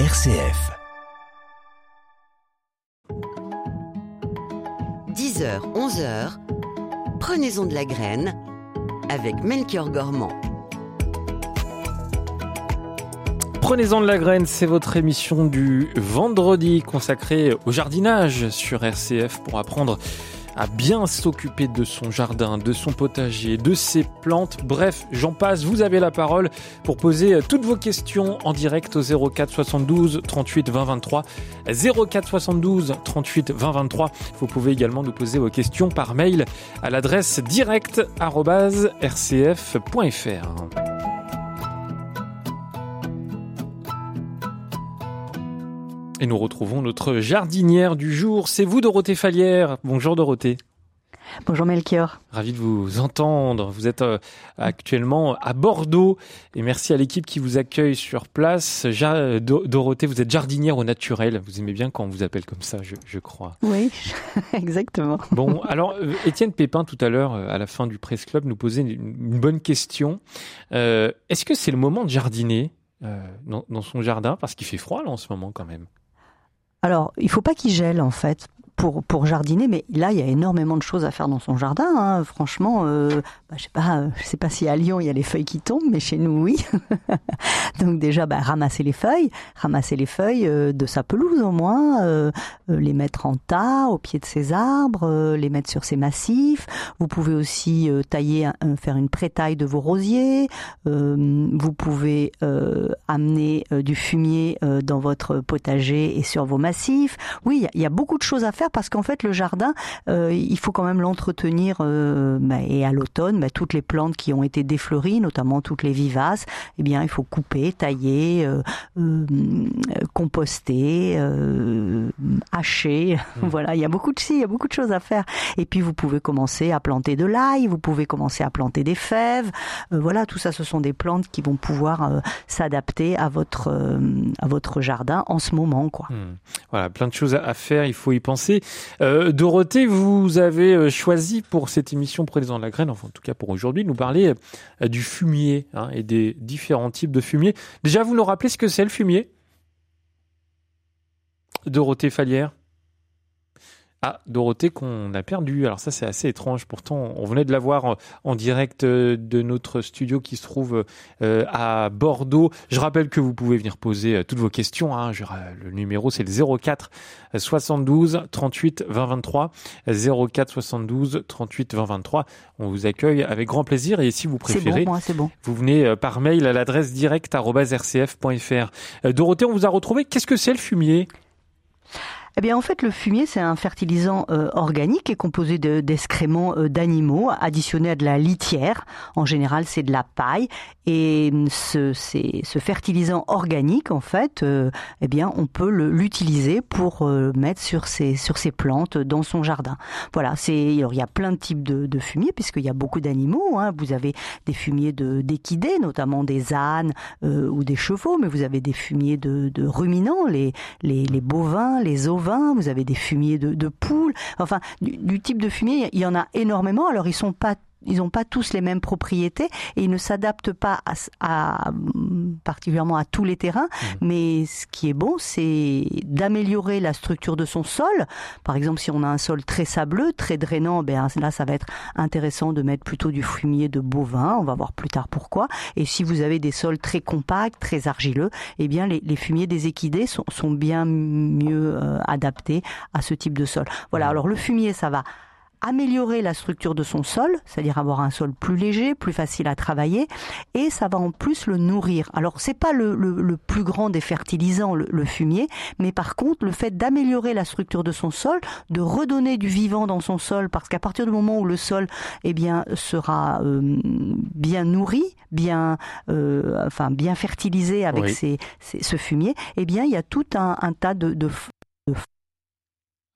RCF. 10h, 11h, prenez-en de la graine avec Melchior Gormand. Prenez-en de la graine, c'est votre émission du vendredi consacrée au jardinage sur RCF pour apprendre à bien s'occuper de son jardin, de son potager, de ses plantes. Bref, j'en passe, vous avez la parole pour poser toutes vos questions en direct au 04 72 38 20 23. 04 72 38 20 23. Vous pouvez également nous poser vos questions par mail à l'adresse direct@rcf.fr. Et nous retrouvons notre jardinière du jour. C'est vous, Dorothée Falière. Bonjour, Dorothée. Bonjour Melchior. Ravi de vous entendre. Vous êtes euh, actuellement à Bordeaux et merci à l'équipe qui vous accueille sur place. Dorothée, vous êtes jardinière au naturel. Vous aimez bien quand on vous appelle comme ça, je, crois. Oui, exactement. Bon, alors euh, Étienne Pépin tout à l'heure euh, à la fin du Presse Club nous posait une, bonne question. Est-ce que c'est le moment de jardiner dans, dans son jardin? Parce qu'il fait froid là en ce moment quand même alors, il faut pas qu'il gèle en fait pour, pour jardiner, mais là, il y a énormément de choses à faire dans son jardin. Hein. Franchement, euh, bah, je sais pas, euh, sais pas si à Lyon il y a les feuilles qui tombent, mais chez nous, oui. Donc déjà, bah, ramasser les feuilles, ramasser les feuilles euh, de sa pelouse au moins, les mettre en tas au pied de ses arbres, les mettre sur ses massifs. Vous pouvez aussi tailler, faire une pré-taille de vos rosiers. vous pouvez amener du fumier dans votre potager et sur vos massifs. Oui, il y a beaucoup de choses à faire parce qu'en fait le jardin, euh, il faut quand même l'entretenir euh, bah, et à l'automne, bah, toutes les plantes qui ont été défleuries, notamment toutes les vivaces, eh bien il faut couper, tailler, euh, composter, hacher. Mmh. voilà, il y a beaucoup de il y a beaucoup de choses à faire. Et puis vous pouvez commencer à planter de l'ail, vous pouvez commencer à planter des fèves. voilà, tout ça, ce sont des plantes qui vont pouvoir s'adapter à votre à votre jardin en ce moment, quoi. Mmh. Voilà, plein de choses à faire. Il faut y penser euh, Dorothée, vous avez euh, choisi pour cette émission Prenez-en de la graine, enfin en tout cas pour aujourd'hui, nous parler euh, du fumier hein, et des différents types de fumier. Déjà, vous nous rappelez ce que c'est le fumier? Dorothée Falière ah, Dorothée qu'on a perdu. Alors ça c'est assez étrange. Pourtant, on venait de la voir en, direct euh, de notre studio qui se trouve euh, à Bordeaux. Je rappelle que vous pouvez venir poser euh, toutes vos questions. Hein. le numéro c'est le 04 72 38 20 23. 04 72 38 20 23. On vous accueille avec grand plaisir et si vous préférez, bon, vous venez par mail à l'adresse direct@rcf.fr. Dorothée, on vous a retrouvé. Qu'est-ce que c'est le fumier? Eh bien, en fait, le fumier, c'est un fertilisant euh, organique est composé d'excréments euh, d'animaux additionnés à de la litière. En général, c'est de la paille. Et hum, ce, ce fertilisant organique, en fait, euh, eh bien, on peut l'utiliser pour mettre sur ses, sur ses plantes dans son jardin. Voilà, il y a plein de types de, de fumier puisqu'il y a beaucoup d'animaux. Hein. Vous avez des fumiers d'équidés, notamment des ânes ou des chevaux, mais vous avez des fumiers de, de ruminants, les, les, les bovins, les ovins vous avez des fumiers de, poules, enfin du, type de fumier, il y en a énormément. Alors ils sont pas ils n'ont pas tous les mêmes propriétés et ils ne s'adaptent pas à, particulièrement à tous les terrains. Mmh. Mais ce qui est bon, c'est d'améliorer la structure de son sol. Par exemple, si on a un sol très sableux, très drainant, ben là, ça va être intéressant de mettre plutôt du fumier de bovin. On va voir plus tard pourquoi. Et si vous avez des sols très compacts, très argileux, eh bien les, fumiers des équidés sont, bien mieux euh, adaptés à ce type de sol. Voilà. Alors le fumier, ça va améliorer la structure de son sol, c'est-à-dire avoir un sol plus léger, plus facile à travailler, et ça va en plus le nourrir. Alors c'est pas le, le, plus grand des fertilisants, le, fumier, mais par contre le fait d'améliorer la structure de son sol, de redonner du vivant dans son sol, parce qu'à partir du moment où le sol eh bien sera euh, bien nourri, bien euh, enfin bien fertilisé avec ce fumier, eh bien il y a tout un, tas de, de,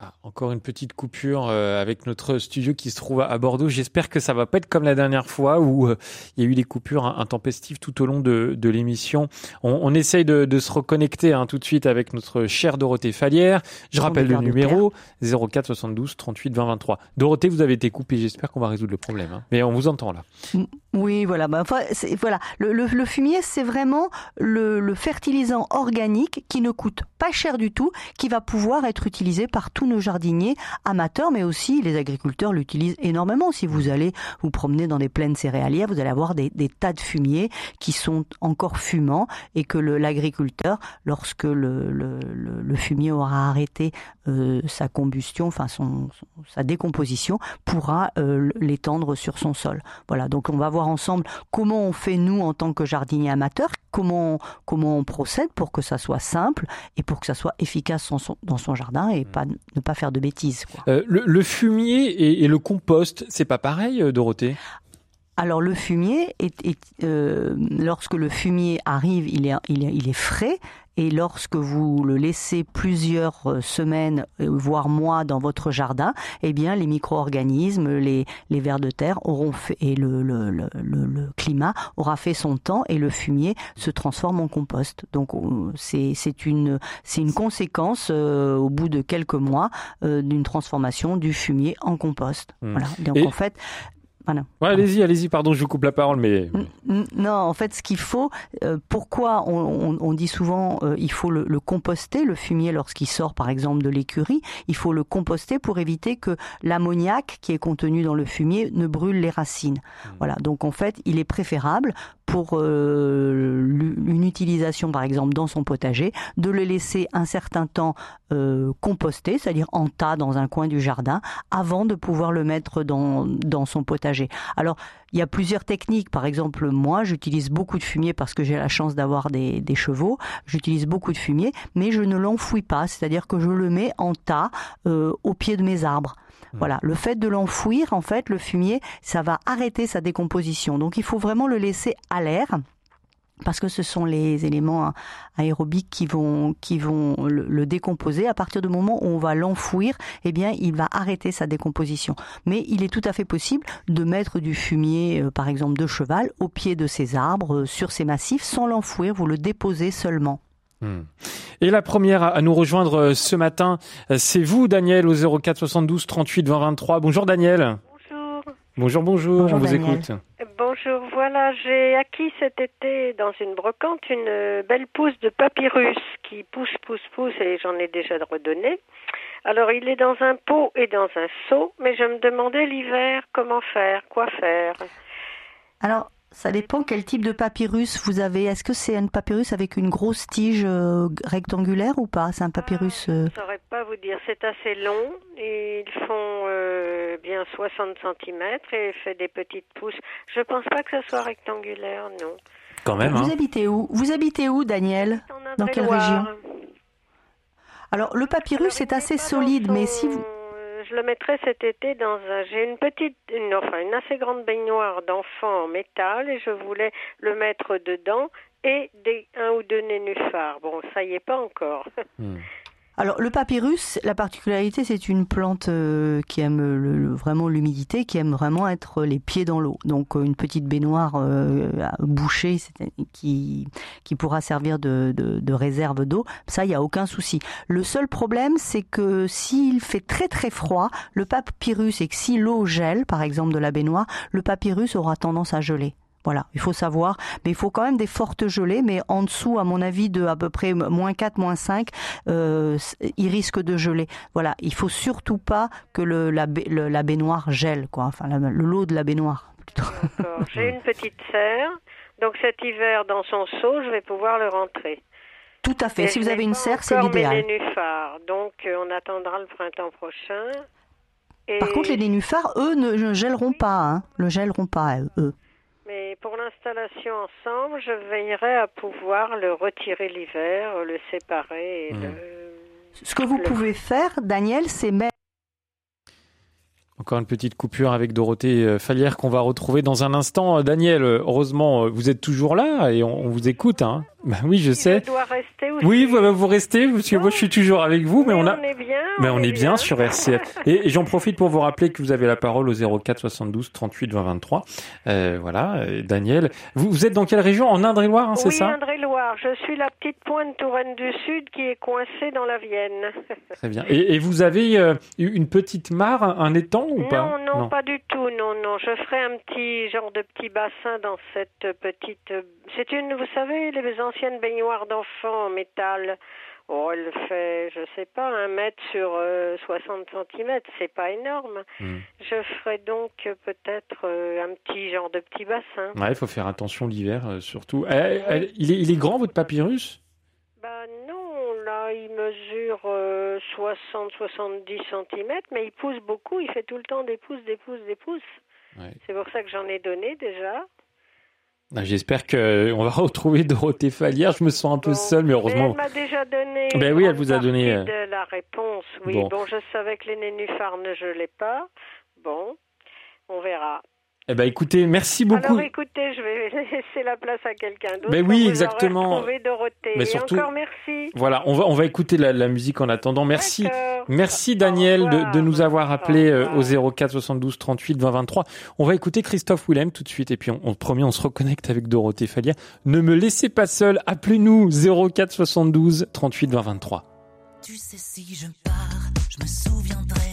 ah, encore une petite coupure euh, avec notre studio qui se trouve à, Bordeaux. J'espère que ça va pas être comme la dernière fois où euh, il y a eu des coupures intempestives tout au long de, de l'émission. On, on, essaye de, de se reconnecter hein, tout de suite avec notre chère Dorothée Falière. Je rappelle le numéro 04 72 38 20 23. Dorothée, vous avez été coupée. J'espère qu'on va résoudre le problème. Hein. Mais on vous entend là. Oui, voilà. Bah, voilà. Le, fumier, c'est vraiment le, fertilisant organique qui ne coûte pas cher du tout, qui va pouvoir être utilisé par tous nos jardiniers amateurs, mais aussi les agriculteurs l'utilisent énormément. Si vous allez vous promener dans des plaines céréalières, vous allez avoir des, des tas de fumiers qui sont encore fumants et que l'agriculteur, lorsque le, fumier aura arrêté euh, sa combustion, enfin son, sa décomposition, pourra euh, l'étendre sur son sol. Voilà. Donc on va voir ensemble comment on fait nous en tant que jardinier amateur, comment, comment on procède pour que ça soit simple et pour que ça soit efficace dans son, dans son jardin et pas, ne pas faire de bêtises. Euh, le, fumier et, le compost, c'est pas pareil, Dorothée? Alors le fumier, est, euh, lorsque le fumier arrive, il est, il est, il est frais et lorsque vous le laissez plusieurs euh, semaines, euh, voire mois dans votre jardin, eh bien, les micro-organismes, les, les vers de terre auront fait, et le, le, le, le, climat aura fait son temps et le fumier se transforme en compost. Donc, euh, c'est, c'est une, c'est une conséquence au bout de quelques mois d'une transformation du fumier en compost. Mmh. Voilà. Donc, en fait, allez-y, allez-y, pardon, je vous coupe la parole, mais... Non, en fait, ce qu'il faut, euh, pourquoi on, dit souvent euh, il faut le, composter, le fumier, lorsqu'il sort, par exemple, de l'écurie, il faut le composter pour éviter que l'ammoniac qui est contenu dans le fumier ne brûle les racines. Hmm. Voilà, donc en fait, il est préférable pour euh, une utilisation, par exemple, dans son potager, de le laisser un certain temps composter, c'est-à-dire en tas dans un coin du jardin, avant de pouvoir le mettre dans, dans son potager. Alors, il y a plusieurs techniques. Par exemple, moi, j'utilise beaucoup de fumier parce que j'ai la chance d'avoir des, chevaux. J'utilise beaucoup de fumier, mais je ne l'enfouis pas. C'est-à-dire que je le mets en tas euh, au pied de mes arbres. Hmm. Voilà, le fait de l'enfouir, en fait, le fumier, ça va arrêter sa décomposition. Donc, il faut vraiment le laisser à l'air parce que ce sont les éléments aérobiques qui vont qui vont le, décomposer. À partir du moment où on va l'enfouir, eh bien, il va arrêter sa décomposition. Mais il est tout à fait possible de mettre du fumier, euh, par exemple de cheval, au pied de ces arbres, euh, sur ces massifs, sans l'enfouir. Vous le déposez seulement. Hmm. Et la première à nous rejoindre euh, ce matin, c'est vous, Daniel, au 04 72 38 20 23. Bonjour, Daniel. Bonjour, bonjour, on vous écoute. Bonjour, voilà, j'ai acquis cet été dans une brocante une belle pousse de papyrus qui pousse, pousse, pousse et j'en ai déjà redonné. Alors il est dans un pot et dans un seau, mais je me demandais l'hiver comment faire, quoi faire. Alors ça dépend quel type de papyrus vous avez. Est-ce que c'est un papyrus avec une grosse tige euh, rectangulaire ou pas? C'est un papyrus. Ah, je ne euh, saurais pas vous dire. C'est assez long. Ils font euh, bien 60 cm et fait des petites pousses. Je pense pas que ça soit rectangulaire, non. Quand même. Vous hein. habitez où? Vous habitez où, Daniel? Dans quelle région? Alors le papyrus est assez solide, mais si vous je le mettrai cet été dans un. J'ai une petite, une, enfin une assez grande baignoire d'enfants en métal et je voulais le mettre dedans et des un ou deux nénuphars. Bon, ça y est pas encore. Hmm. Alors le papyrus, la particularité, c'est une plante euh, qui aime vraiment l'humidité, qui aime vraiment être les pieds dans l'eau. Donc euh, une petite baignoire euh, bouchée qui pourra servir de, de, réserve d'eau, ça il y a aucun souci. Le seul problème, c'est que s'il fait très très froid, le papyrus et que si l'eau gèle, par exemple de la baignoire, le papyrus aura tendance à geler. Voilà, il faut savoir, mais il faut quand même des fortes gelées, mais en dessous, à mon avis, de à peu près moins 4, moins 5, euh, il risque de geler. Voilà, il faut surtout pas que le, la, la baignoire gèle, quoi, enfin le lot de la baignoire. J'ai une petite serre, donc cet hiver, dans son seau, je vais pouvoir le rentrer. Tout à fait, si vous avez une serre, c'est l'idéal. donc euh, on attendra le printemps prochain. Par contre, les nénuphars, eux, ne, gèleront pas, hein, ne gèleront pas, eux. Mais pour l'installation ensemble, je veillerai à pouvoir le retirer l'hiver, le séparer. Hmm. Ce que vous pouvez faire, Daniel, c'est mettre encore une petite coupure avec Dorothée euh, Falière qu'on va retrouver dans un instant. Daniel, heureusement, vous êtes toujours là et on, vous écoute. Hein. Bah oui, je sais. Je dois rester aussi. Oui, vous, vous restez parce que moi je suis toujours avec vous. mais, on a. On est bien, Mais on, est bien, sur RCF. Et, j'en profite pour vous rappeler que vous avez la parole au 04 72 38 20 23. Euh, voilà, Daniel. Vous, vous, êtes dans quelle région? En Indre-et-Loire, hein, c'est ça? Oui, Indre-et-Loire. Je suis la petite pointe Touraine du Sud qui est coincée dans la Vienne. Très bien. Et, et vous avez euh, une petite mare, un étang ou pas? Non, non, pas du tout. Non, non. Je ferai un petit genre de petit bassin dans cette petite. C'est une, vous savez, les anciennes baignoires d'enfants en métal. Oh, elle fait, je sais pas, un mètre sur 60 euh, cm, c'est pas énorme. Hmm. Je ferai donc peut-être euh, un petit genre de petit bassin. Ouais, il faut faire attention l'hiver euh, surtout. Eh, eh, il, est, il est grand votre papyrus? Bah non, là il mesure 60-70 cm, mais il pousse beaucoup, il fait tout le temps des pousses, des pousses, des pousses. C'est pour ça que j'en ai donné déjà. Ah, j'espère qu'on va retrouver Dorothée Falière. Je me sens un peu seule, mais heureusement. Elle m'a déjà donné. Ben oui, elle vous a donné. Euh, de la réponse. Oui, bon, je savais que les nénuphars ne je l'ai pas. Bon, on verra. Eh ben écoutez, merci beaucoup. Alors écoutez, je vais laisser la place à quelqu'un d'autre. Ben oui, exactement. Dorothée. Mais surtout, Et encore merci. Voilà, on va on va écouter la, la musique en attendant. Merci, merci Daniel de, de, nous avoir appelé euh, au, 04 72 38 20 23. On va écouter Christophe Willem tout de suite et puis on, on promet on se reconnecte avec Dorothée Falia. Ne me laissez pas seul, appelez-nous 04 72 38 20 23. Tu sais si je pars, je me souviendrai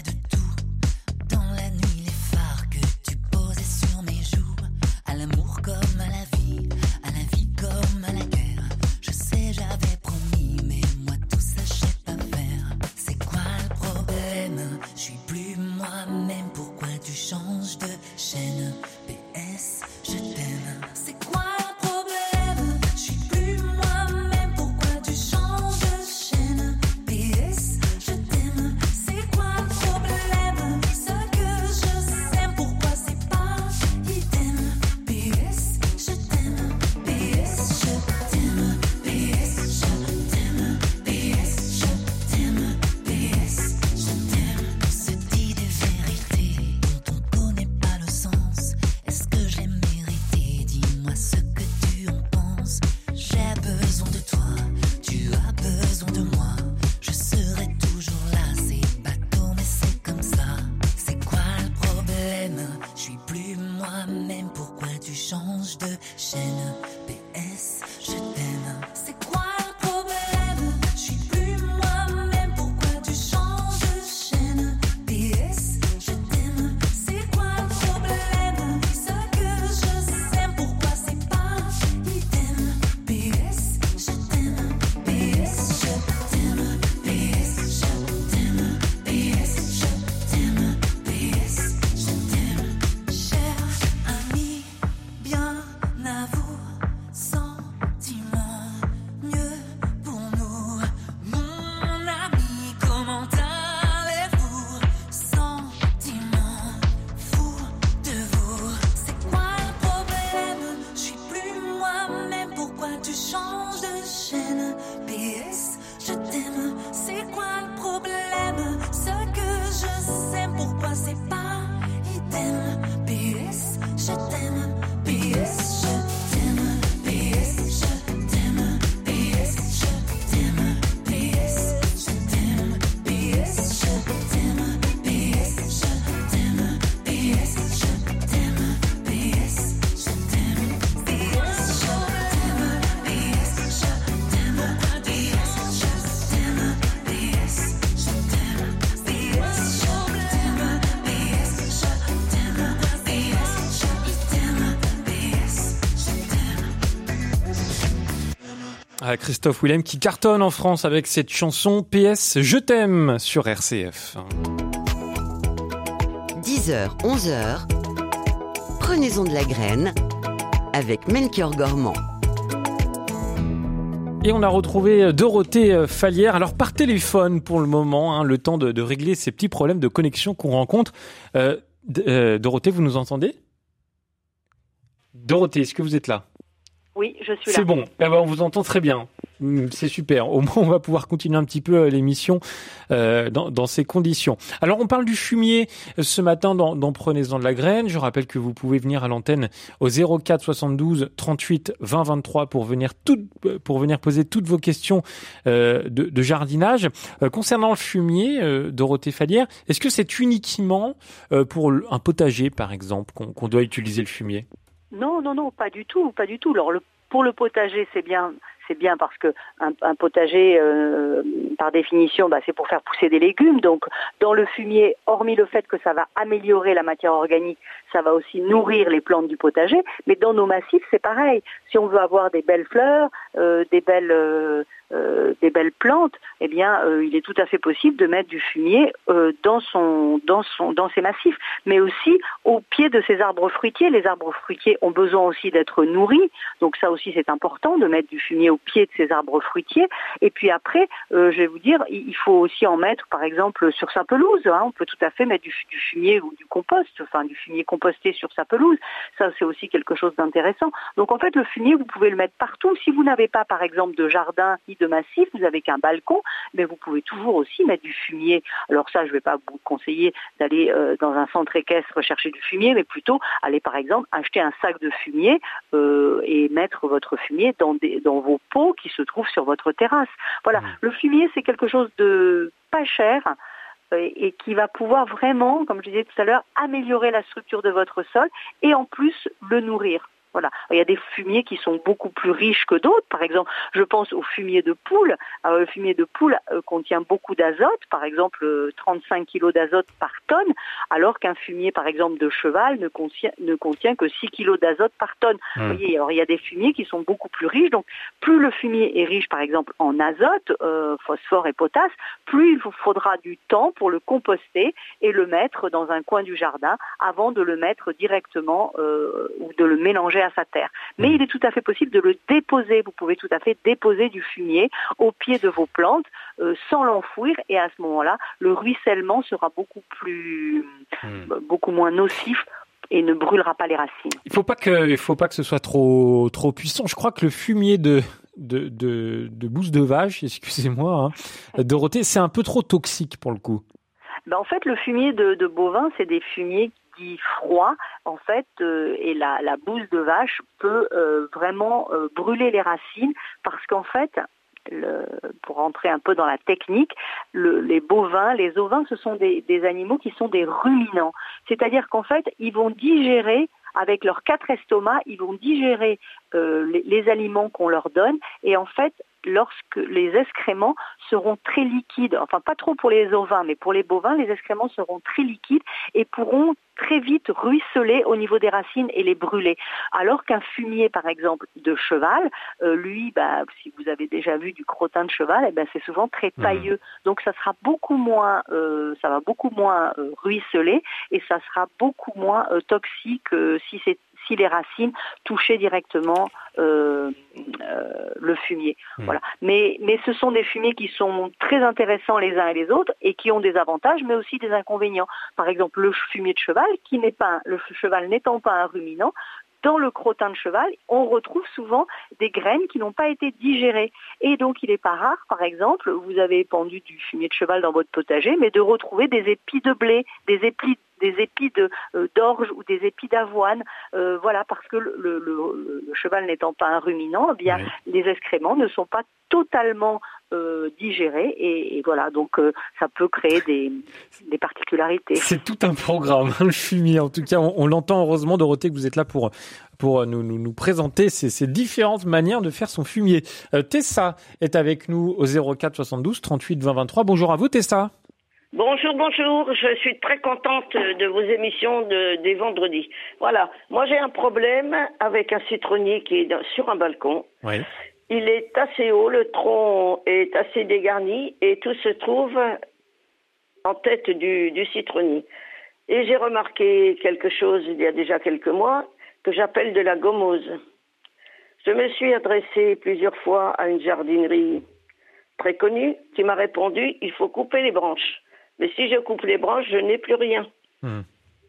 Christophe Willem qui cartonne en France avec cette chanson PS Je t'aime sur RCF. 10h, 11h, prenez-en de la graine avec Melchior Gormand. Et on a retrouvé Dorothée Falière, alors par téléphone pour le moment, hein, le temps de, régler ces petits problèmes de connexion qu'on rencontre. Euh, euh, Dorothée, vous nous entendez? Dorothée, est-ce que vous êtes là? Oui, je suis là. C'est bon. Eh ben, on vous entend très bien. Mm, c'est super. Au moins, on va pouvoir continuer un petit peu euh, l'émission euh, dans, dans, ces conditions. Alors, on parle du fumier euh, ce matin dans, dans Prenez-en de la graine. Je rappelle que vous pouvez venir à l'antenne au 04 72 38 20 23 pour venir tout, pour venir poser toutes vos questions euh, de, de, jardinage. concernant le fumier, Dorothée Fallière, est-ce que c'est uniquement pour un potager, par exemple, qu'on doit utiliser le fumier? Non, non, non, pas du tout, pas du tout. Alors, pour le potager, c'est bien c'est bien parce que un, potager, euh, par définition, bah, c'est pour faire pousser des légumes. Donc, dans le fumier, hormis le fait que ça va améliorer la matière organique, ça va aussi nourrir les plantes du potager. Mais dans nos massifs, c'est pareil. Si on veut avoir des belles fleurs, euh, des belles euh, euh, des belles plantes, eh bien, il est tout à fait possible de mettre du fumier dans son, dans son, dans ses massifs, mais aussi au pied de ces arbres fruitiers. Les arbres fruitiers ont besoin aussi d'être nourris, donc ça aussi c'est important de mettre du fumier au pied de ces arbres fruitiers. Et puis après, je vais vous dire, il faut aussi en mettre, par exemple, sur sa pelouse. Hein. on peut tout à fait mettre du, du, fumier ou du compost, enfin du fumier sur sa pelouse. Ça c'est aussi quelque chose d'intéressant. Donc en fait, le fumier, vous pouvez le mettre partout. Si vous n'avez pas, par exemple, de jardin de massif, vous avez qu'un balcon, mais vous pouvez toujours aussi mettre du fumier. Alors ça, je ne vais pas vous conseiller d'aller euh, dans un centre équestre chercher du fumier, mais plutôt aller par exemple acheter un sac de fumier euh, et mettre votre fumier dans, des, dans vos pots qui se trouvent sur votre terrasse. Voilà, mmh. le fumier c'est quelque chose de pas cher et qui va pouvoir vraiment, comme je disais tout à l'heure, améliorer la structure de votre sol et en plus le nourrir. Voilà. Il y a des fumiers qui sont beaucoup plus riches que d'autres. Par exemple, je pense au fumier de poule. Alors, le fumier de poule euh, contient beaucoup d'azote, par exemple 35 euh, kg d'azote par tonne, alors qu'un fumier, par exemple, de cheval ne contient, ne contient que 6 kg d'azote par tonne. Vous hmm. voyez, alors il y a des fumiers qui sont beaucoup plus riches. Donc, plus le fumier est riche, par exemple, en azote, euh, phosphore et potasse, plus il vous faudra du temps pour le composter et le mettre dans un coin du jardin avant de le mettre directement ou de le mélanger sa terre. Mais il est tout à fait possible de le déposer. Vous pouvez tout à fait déposer du fumier au pied de vos plantes euh, sans l'enfouir et à ce moment-là, le ruissellement sera beaucoup plus, hmm. beaucoup moins nocif et ne brûlera pas les racines. Il faut pas que, il faut pas que ce soit trop, trop puissant. Je crois que le fumier de, de, de, de bouse de vache, excusez-moi, hein, Dorothée, c'est un peu trop toxique pour le coup. Ben en fait, le fumier de, de bovin, c'est des fumiers dit froid, en fait, euh, et la, la, bouse de vache peut euh, vraiment euh, brûler les racines parce qu'en fait, le, pour rentrer un peu dans la technique, le, les bovins, les ovins, ce sont des, animaux qui sont des ruminants. C'est-à-dire qu'en fait, ils vont digérer avec leurs quatre estomacs, ils vont digérer les, les, aliments qu'on leur donne et en fait, lorsque les excréments seront très liquides, enfin pas trop pour les ovins, mais pour les bovins, les excréments seront très liquides et pourront très vite ruisseler au niveau des racines et les brûler. Alors qu'un fumier, par exemple, de cheval, euh, lui, bah, si vous avez déjà vu du crottin de cheval, eh ben, c'est souvent très mmh. tailleux. Donc ça sera beaucoup moins, euh, ça va beaucoup moins euh, ruisseler et ça sera beaucoup moins toxique si c'est si les racines touchaient directement euh, euh, le fumier. Hmm. Voilà. Mais, mais ce sont des fumiers qui sont très intéressants les uns et les autres et qui ont des avantages, mais aussi des inconvénients. Par exemple, le fumier de cheval, qui n'est pas le cheval n'étant pas un ruminant, dans le crottin de cheval, on retrouve souvent des graines qui n'ont pas été digérées. Et donc, il n'est pas rare, par exemple, vous avez pendu du fumier de cheval dans votre potager, mais de retrouver des épis de blé, des épis des épis euh, d'orge ou des épis d'avoine, euh, voilà, parce que le, cheval n'étant pas un ruminant, eh bien, les excréments ne sont pas totalement euh, digérés et, voilà, donc ça peut créer des, particularités. C'est tout un programme, hein, le fumier. En tout cas, on, l'entend heureusement, Dorothée, que vous êtes là pour pour nous, nous, présenter ces, différentes manières de faire son fumier. Tessa est avec nous au 04 72 38 20 23. Bonjour à vous, Tessa. Bonjour, bonjour. Je suis très contente de vos émissions de, des vendredis. Voilà. Moi, j'ai un problème avec un citronnier qui est sur un balcon. Oui. Il est assez haut, le tronc est assez dégarni et tout se trouve en tête du, du citronnier. Et j'ai remarqué quelque chose il y a déjà quelques mois que j'appelle de la gommose. Je me suis adressée plusieurs fois à une jardinerie très connue qui m'a répondu il faut couper les branches. Mais si je coupe les branches, je n'ai plus rien. Hmm.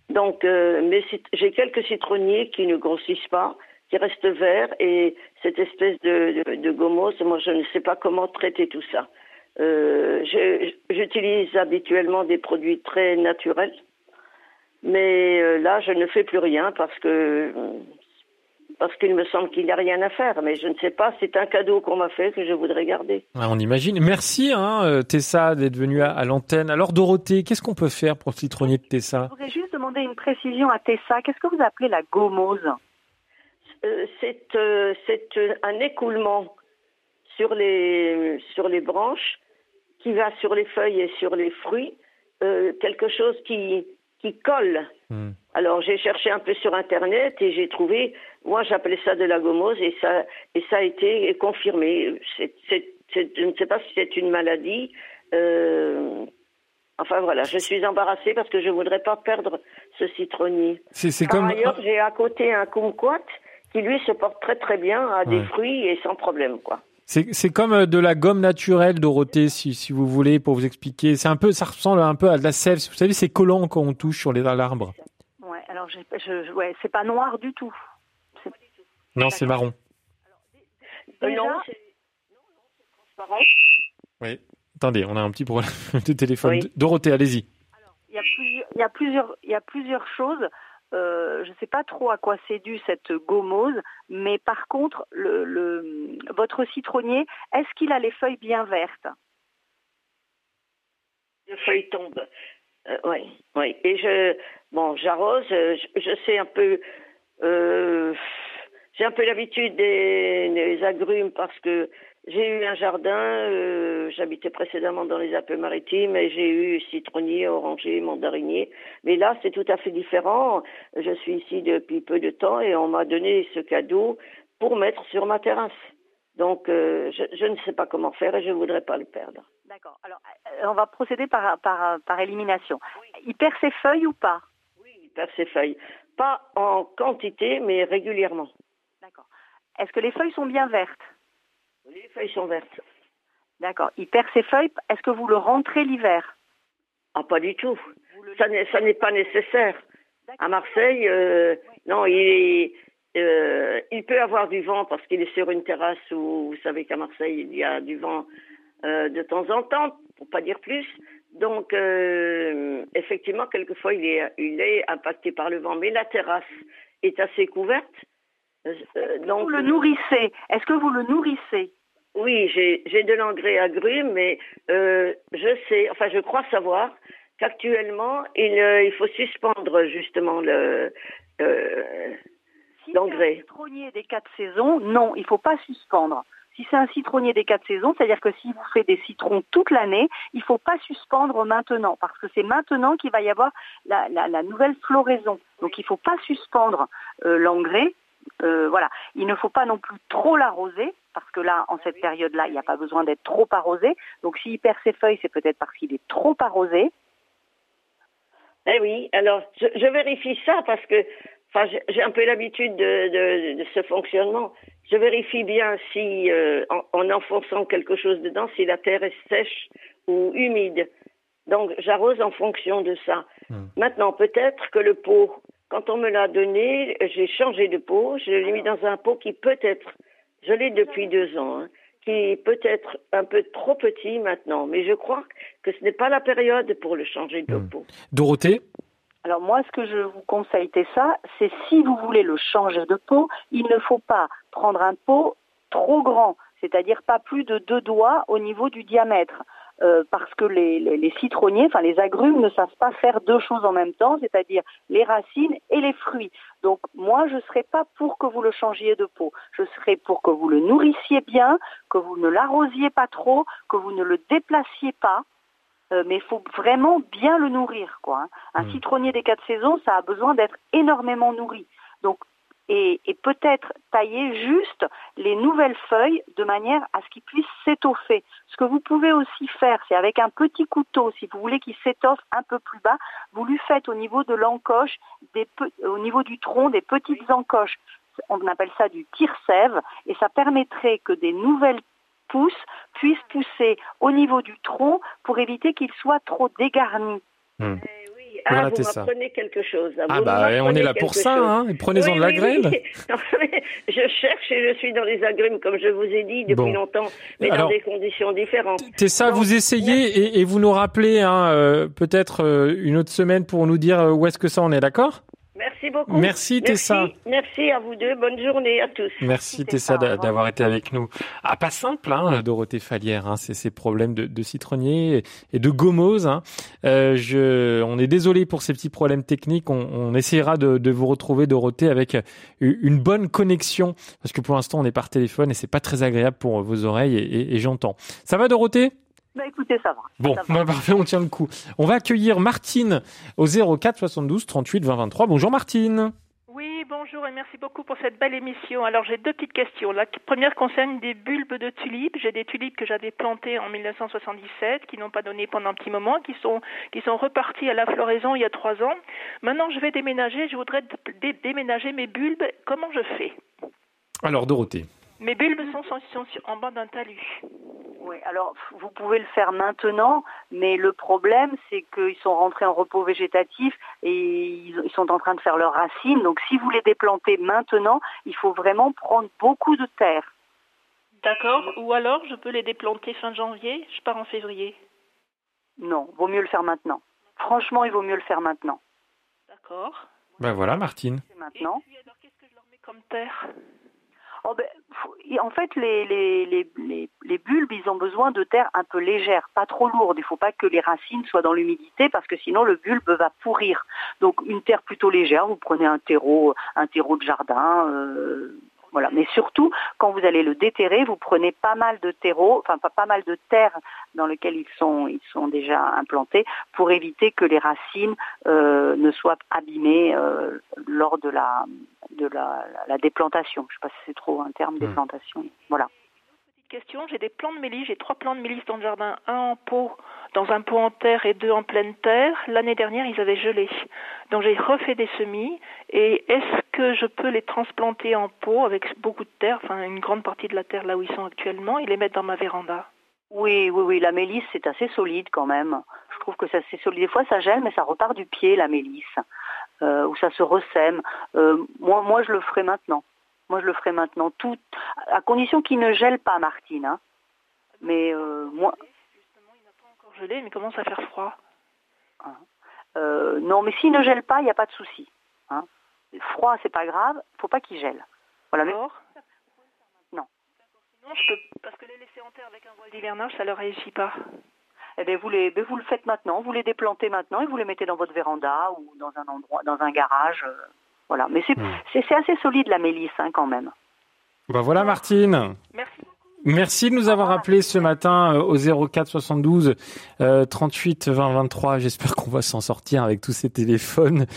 Donc, euh, j'ai quelques citronniers qui ne grossissent pas, qui reste vert et cette espèce de, de, gomose, moi je ne sais pas comment traiter tout ça. Euh, J'utilise habituellement des produits très naturels, mais euh, là je ne fais plus rien parce que parce qu'il me semble qu'il n'y a rien à faire, mais je ne sais pas, c'est un cadeau qu'on m'a fait que je voudrais garder. on imagine. Merci hein, euh, Tessa d'être venue à, l'antenne. Alors Dorothée, qu'est-ce qu'on peut faire pour le citronnier de Tessa? Je voudrais juste demander une précision à Tessa. Qu'est-ce que vous appelez la gomose? Euh, euh, c'est un écoulement sur les, sur les branches qui va sur les feuilles et sur les fruits, euh, quelque chose qui, qui colle. Hmm. Alors j'ai cherché un peu sur internet et j'ai trouvé, moi j'appelais ça de la gomose et ça, et ça a été confirmé. je ne sais pas si c'est une maladie. enfin voilà, je suis embarrassée parce que je ne voudrais pas perdre ce citronnier. C'est, Par ailleurs, j'ai à côté un kumquat qui lui se porte très très bien à des fruits et sans problème quoi. C'est comme euh, de la gomme naturelle, Dorothée, si, si vous voulez, pour vous expliquer. C'est un peu, ça ressemble un peu à de la sève. Vous savez, c'est collant quand on touche sur l'arbre. Ouais, alors je, je, ouais, c'est pas noir du tout. Non, c'est marron. Euh, non, c'est transparent. Oui. Attendez, on a un petit problème de téléphone. Dorothée, allez-y. Il y, a plusieurs, il y a plusieurs choses. Euh, je ne sais pas trop à quoi c'est dû cette gomose, mais par contre, le, votre citronnier, est-ce qu'il a les feuilles bien vertes? Les feuilles tombent. oui, euh, oui. Et je, bon, j'arrose. Je, sais un peu. Euh, j'ai un peu l'habitude des, agrumes parce que j'ai eu un jardin, euh, j'habitais précédemment dans les Alpes-Maritimes et j'ai eu citronnier, oranger, mandarinier. Mais là, c'est tout à fait différent. Je suis ici depuis peu de temps et on m'a donné ce cadeau pour mettre sur ma terrasse. Donc, euh, je, ne sais pas comment faire et je ne voudrais pas le perdre. D'accord. Alors, euh, on va procéder par, par, par élimination. Il perd ses feuilles ou pas? Oui, il perd ses feuilles. Pas en quantité, mais régulièrement. Est-ce que les feuilles sont bien vertes les feuilles sont vertes. D'accord. Il perd ses feuilles. Est-ce que vous le rentrez l'hiver Ah, pas du tout. Ça n'est pas nécessaire. À Marseille, euh, non, il, euh, il peut avoir du vent parce qu'il est sur une terrasse où vous savez qu'à Marseille, il y a du vent euh, de temps en temps, pour pas dire plus. Donc, effectivement, quelquefois, il est, il est impacté par le vent. Mais la terrasse est assez couverte. Donc, vous le nourrissez Est-ce que vous le nourrissez? Oui, j'ai de l'engrais agrumes, mais euh, je sais, enfin je crois savoir qu'actuellement il, euh, il, faut suspendre justement le euh, l'engrais. Si c'est un citronnier des quatre saisons, non, il ne faut pas suspendre. Si c'est un citronnier des quatre saisons, c'est-à-dire que si vous faites des citrons toute l'année, il ne faut pas suspendre maintenant, parce que c'est maintenant qu'il va y avoir la, la, nouvelle floraison. Donc il ne faut pas suspendre l'engrais. Voilà, il ne faut pas non plus trop l'arroser, parce que là, en cette période-là, il n'y a pas besoin d'être trop arrosé. Donc s'il perd ses feuilles, c'est peut-être parce qu'il est trop arrosé. Eh oui, alors je, vérifie ça parce que enfin, j'ai un peu l'habitude de, ce fonctionnement. Je vérifie bien si, euh, en, enfonçant quelque chose dedans, si la terre est sèche ou humide. Donc j'arrose en fonction de ça. Hmm. Maintenant, peut-être que le pot, quand on me l'a donné, j'ai changé de pot, je l'ai mis dans un pot qui peut-être je l'ai depuis deux ans, hein, qui est peut-être un peu trop petit maintenant, mais je crois que ce n'est pas la période pour le changer de hmm. peau. Dorothée alors moi, ce que je vous conseille, ça, c'est si vous voulez le changer de peau, il ne faut pas prendre un pot trop grand, c'est-à-dire pas plus de deux doigts au niveau du diamètre. Euh, parce que les, citronniers, enfin les agrumes ne savent pas faire deux choses en même temps, c'est-à-dire les racines et les fruits. Donc moi, je ne serais pas pour que vous le changiez de peau. Je serais pour que vous le nourrissiez bien, que vous ne l'arrosiez pas trop, que vous ne le déplaciez pas. Euh, mais il faut vraiment bien le nourrir, quoi. Hein. Un mmh. citronnier des quatre saisons, ça a besoin d'être énormément nourri. Donc et, peut-être tailler juste les nouvelles feuilles de manière à ce qu'ils puissent s'étoffer. Ce que vous pouvez aussi faire, c'est avec un petit couteau, si vous voulez qu'il s'étoffe un peu plus bas, vous lui faites au niveau de l'encoche, au niveau du tronc, des petites encoches. On appelle ça du tire-sève et ça permettrait que des nouvelles pousses puissent pousser au niveau du tronc pour éviter qu'il soit trop dégarni. Hmm. Oui, Ah, Voilà, vous m'apprenez quelque chose. Ah Vous bah on est là pour ça, hein. Prenez-en Oui, de la oui, graine. oui. Non, mais je cherche et je suis dans les agrumes, comme je vous ai dit depuis Bon. longtemps, mais Alors, dans des conditions différentes. C'est ça, Donc, vous essayez et, et vous nous rappelez hein, euh, peut-être euh, une autre semaine pour nous dire euh, où est-ce que ça en est, d'accord? Merci beaucoup. Merci, Tessa. Merci à vous deux. Bonne journée à tous. Merci Tessa, d'avoir été avec nous. Ah, pas simple, hein, Dorothée Falière, hein, c'est ces problèmes de, de citronnier et- de gommose. Hein. Euh, je, on est désolé pour ces petits problèmes techniques. On, on essaiera de, de vous retrouver, Dorothée, avec une bonne connexion, parce que pour l'instant on est par téléphone et c'est pas très agréable pour vos oreilles et, et- et j'entends. Ça va, Dorothée? Bah écoutez, ça va. Bon, Ça va. bah, parfait, on tient le coup. On va accueillir Martine au 04 72 38 20 23. Bonjour Martine. Oui, bonjour et merci beaucoup pour cette belle émission. Alors j'ai deux petites questions. La première concerne des bulbes de tulipes. J'ai des tulipes que j'avais plantées en 1977, qui n'ont pas donné pendant un petit moment, qui sont qui sont reparties à la floraison il y a trois ans. Maintenant je vais déménager. Je voudrais dé- déménager mes bulbes. Comment je fais? Alors Dorothée. Mes bulbes sont, sont- en bas d'un talus. Oui, alors vous pouvez le faire maintenant, mais le problème c'est qu'ils sont rentrés en repos végétatif et ils ils sont en train de faire leurs racines. Donc si vous les déplantez maintenant, il faut vraiment prendre beaucoup de terre. D'accord. Ou alors je peux les déplanter fin janvier. Je pars en février. Non, vaut mieux le faire maintenant. Franchement, il vaut mieux le faire maintenant. D'accord. Ben voilà Martine. C'est maintenant. Et puis alors qu'est-ce que je leur mets comme terre? Oh ben, en fait, les bulbes, ils ont besoin de terre un peu légère, pas trop lourde. Il ne faut pas que les racines soient dans l'humidité parce que sinon le bulbe va pourrir. Donc une terre plutôt légère, vous prenez un terreau, un terreau de jardin. euh, voilà. Mais surtout, quand vous allez le déterrer, vous prenez pas mal de terreau, enfin pas, pas mal de terre dans lequel ils sont, ils sont déjà implantés pour éviter que les racines euh, ne soient abîmées euh, lors de la, de la, la- la déplantation. Je ne sais pas si c'est trop un terme, déplantation. Voilà. Question, j'ai des plants de mélisse, j'ai trois plants de mélisse dans le jardin, un en pot, dans un pot en terre et deux en pleine terre. L'année dernière, ils avaient gelé. Donc j'ai refait des semis et est-ce que je peux les transplanter en pot avec beaucoup de terre, enfin une grande partie de la terre là où ils sont actuellement et les mettre dans ma véranda? Oui, oui, oui, la mélisse, c'est assez solide quand même. Je trouve que c'est solide. Des fois, ça gèle, mais ça repart du pied, la mélisse, euh, ou ça se ressème. Euh, moi, moi, je le ferai maintenant. Moi, je le ferai maintenant, tout, à condition qu'il ne gèle pas, Martine. hein. Mais euh, moi, Encore gelé, mais commence à faire froid. euh, non, mais s'il ne gèle pas, il n'y a pas de souci. Hein. Froid, c'est pas grave. Faut pas qu'il gèle. Voilà. Mais Non. Sinon, je peux, parce que les laisser en terre avec un voile d'hivernage, ça leur réussit pas. Eh bien, vous, les, ben, vous le faites maintenant, vous les déplantez maintenant et vous les mettez dans votre véranda ou dans un endroit, dans un garage. euh, voilà. Mais c'est Hmm. c'est assez solide la mélisse hein, quand même. Ben voilà Martine. Merci. De nous avoir appelé ce matin euh, au 04 72 euh, 38 20 23. J'espère qu'on va s'en sortir avec tous ces téléphones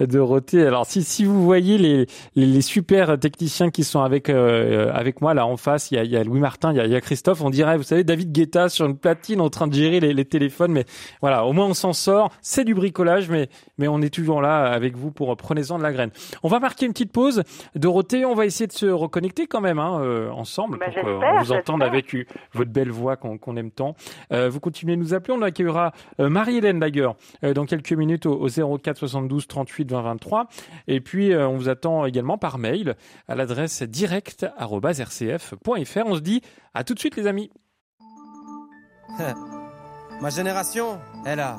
de Roté. Alors si si vous voyez les les, les super techniciens qui sont avec euh, avec moi là en face, il y a, il y a Louis Martin, il y a, il y a Christophe. On dirait, vous savez, David Guetta sur une platine en train de gérer les, les téléphones. Mais voilà, au moins on s'en sort. C'est du bricolage, mais mais on est toujours là avec vous pour prenez-en de la graine. On va marquer une petite pause. Dorothée, on va essayer de se reconnecter quand même hein, euh, ensemble Bah, pour vous j'espère. avec euh, votre belle voix qu'on aime tant. Euh, vous continuez de nous appeler. On accueillera euh, Marie-Hélène d'ailleurs euh, dans quelques minutes au, au 04 72 38 20 23. Et puis euh, on vous attend également par mail à l'adresse direct@rcf.fr. On se dit à tout de suite les amis. Ma génération, elle a,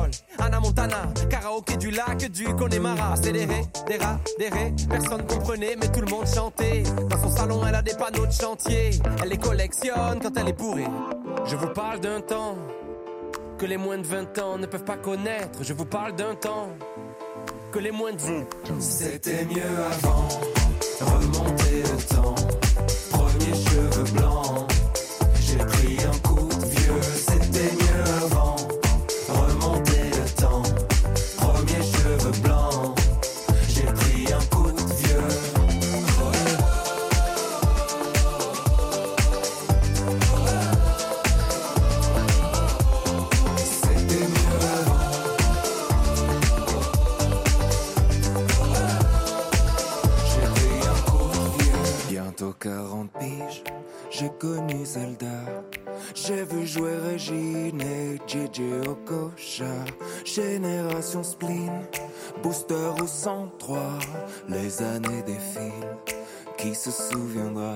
Anna Montana. Karaoké du lac du Connemara. Accéléré, des rats, des rés. Personne comprenait, mais tout le monde chantait. Dans son salon, elle a des panneaux de chantier. Elle les collectionne quand elle est bourrée. Je vous parle d'un temps que les moins de 20 ans ne peuvent pas connaître. Je vous parle d'un temps que les moins de 20 C'était mieux avant, remonter le temps. Années défilent qui se souviendra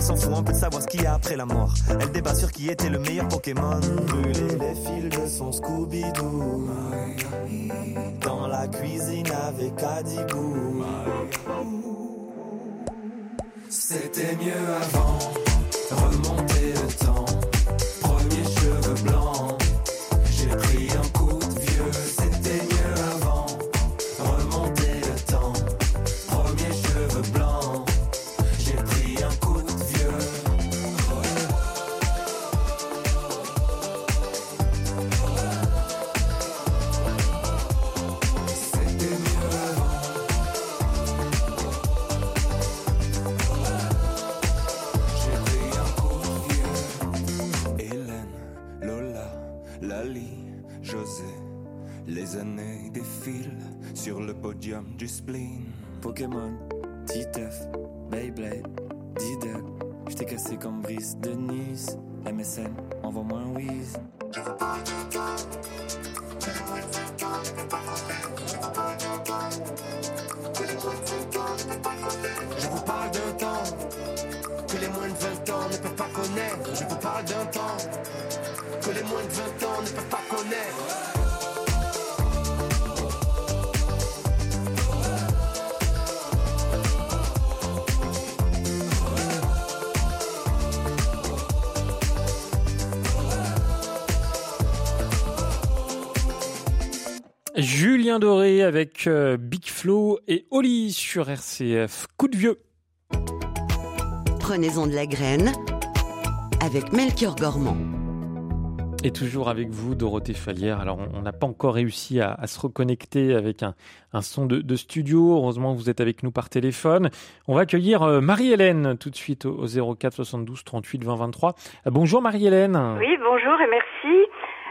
S'en fout un peu de savoir ce qu'il y a après la mort. Elle débat sur qui était le meilleur Pokémon. Brûler les fils de son Scooby-Doo. Dans la cuisine avec Adibou. C'était mieux avant, remonter le temps. Défilent sur le podium du spleen. Pokémon, Titeuf, Beyblade, Diddle. J't'ai cassé comme Brice de Nice. MSN, envoie-moi un whiz. Je vous parle d'un temps que les moins de 20 ans ne peuvent pas connaître. Je vous parle d'un temps que les moins de 20 ans ne peuvent pas connaître. Julien Doré avec euh, Big Flo et Oli sur RCF. Coup de vieux. Prenez-en de la graine avec Melchior Gormand. Et toujours avec vous, Dorothée Fallière. Alors, on n'a pas encore réussi à, à se reconnecter avec un, un son de, de studio. Heureusement, vous êtes avec nous par téléphone. On va accueillir euh, Marie-Hélène tout de suite au, au 04 72 38 20 23. Euh, Bonjour Marie-Hélène. Oui, bonjour et merci.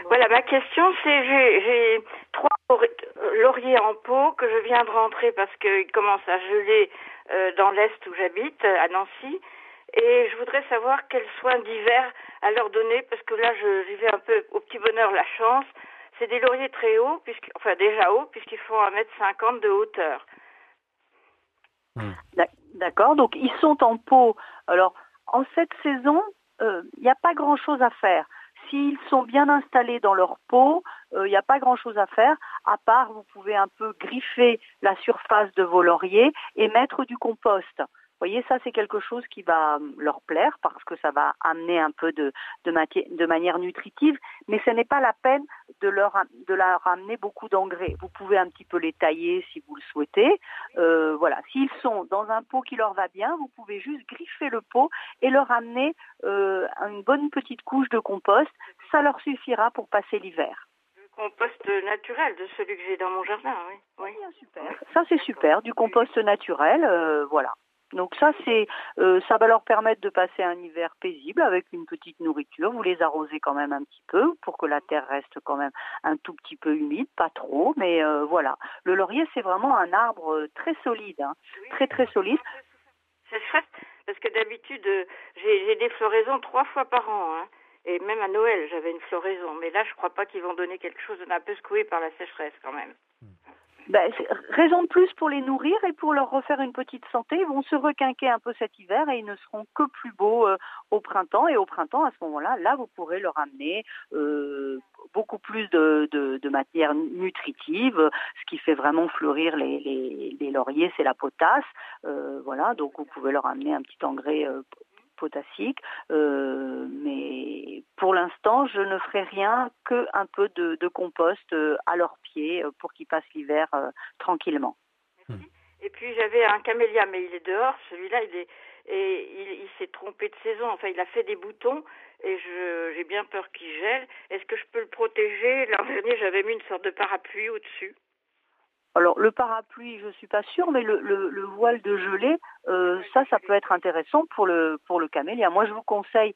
Voilà, ma question, c'est j'ai trois lauri- lauriers en pot que je viens de rentrer parce qu'il commence à geler euh, dans l'est où j'habite, à Nancy. Et je voudrais savoir quels soins d'hiver à leur donner parce que là, je vivais un peu au petit bonheur la chance. C'est des lauriers très hauts, puisque, enfin déjà hauts, puisqu'ils font 1m50 de hauteur. D'ac- D'accord, donc ils sont en pot. Alors, en cette saison, euh, il n'y a pas grand-chose à faire. S'ils sont bien installés dans leur pot, euh, il n'y a pas grand-chose à faire, à part vous pouvez un peu griffer la surface de vos lauriers et mettre du compost. Vous voyez, ça c'est quelque chose qui va euh, leur plaire parce que ça va amener un peu de, manière nutritive, mais ce n'est pas la peine de leur, de amener beaucoup d'engrais. Vous pouvez un petit peu les tailler si vous le souhaitez. Euh, voilà, s'ils sont dans un pot qui leur va bien, vous pouvez juste griffer le pot et leur amener euh, une bonne petite couche de compost. Ça leur suffira pour passer l'hiver. Compost naturel de celui que j'ai dans mon jardin, oui. oui. super. Ça c'est super, du compost naturel, euh, voilà. Donc ça c'est, euh, ça va leur permettre de passer un hiver paisible avec une petite nourriture. Vous les arrosez quand même un petit peu pour que la terre reste quand même un tout petit peu humide, pas trop, mais euh, voilà. Le laurier c'est vraiment un arbre très solide, hein, très très solide. C'est chouette parce que d'habitude j'ai j'ai des floraisons trois fois par an. Hein. Et même à Noël, j'avais une floraison. Mais là, je crois pas qu'ils vont donner quelque chose d'un peu secoué par la sécheresse quand même. Ben, raison de plus pour les nourrir et pour leur refaire une petite santé. Ils vont se requinquer un peu cet hiver et ils ne seront que plus beaux euh, au printemps. Et au printemps, à ce moment-là, là, vous pourrez leur amener euh, beaucoup plus de, matière nutritive. Ce qui fait vraiment fleurir les, lauriers, c'est la potasse. Euh, voilà, donc vous pouvez leur amener un petit engrais potassique. Euh, mais pour l'instant, je ne ferai rien que un peu de, de compost euh, à leurs pieds euh, pour qu'ils passent l'hiver euh, tranquillement. Et puis j'avais un camélia, mais il est dehors. Celui-là, il est, et il, il s'est trompé de saison. Enfin, il a fait des boutons et j'ai bien peur qu'il gèle. Est-ce que je peux le protéger? L'an dernier, j'avais mis une sorte de parapluie au-dessus. Alors le parapluie, je suis pas sûre, mais le, le, le voile de gelée, euh, ça, ça peut être intéressant pour le pour le camélia. Moi, je vous conseille.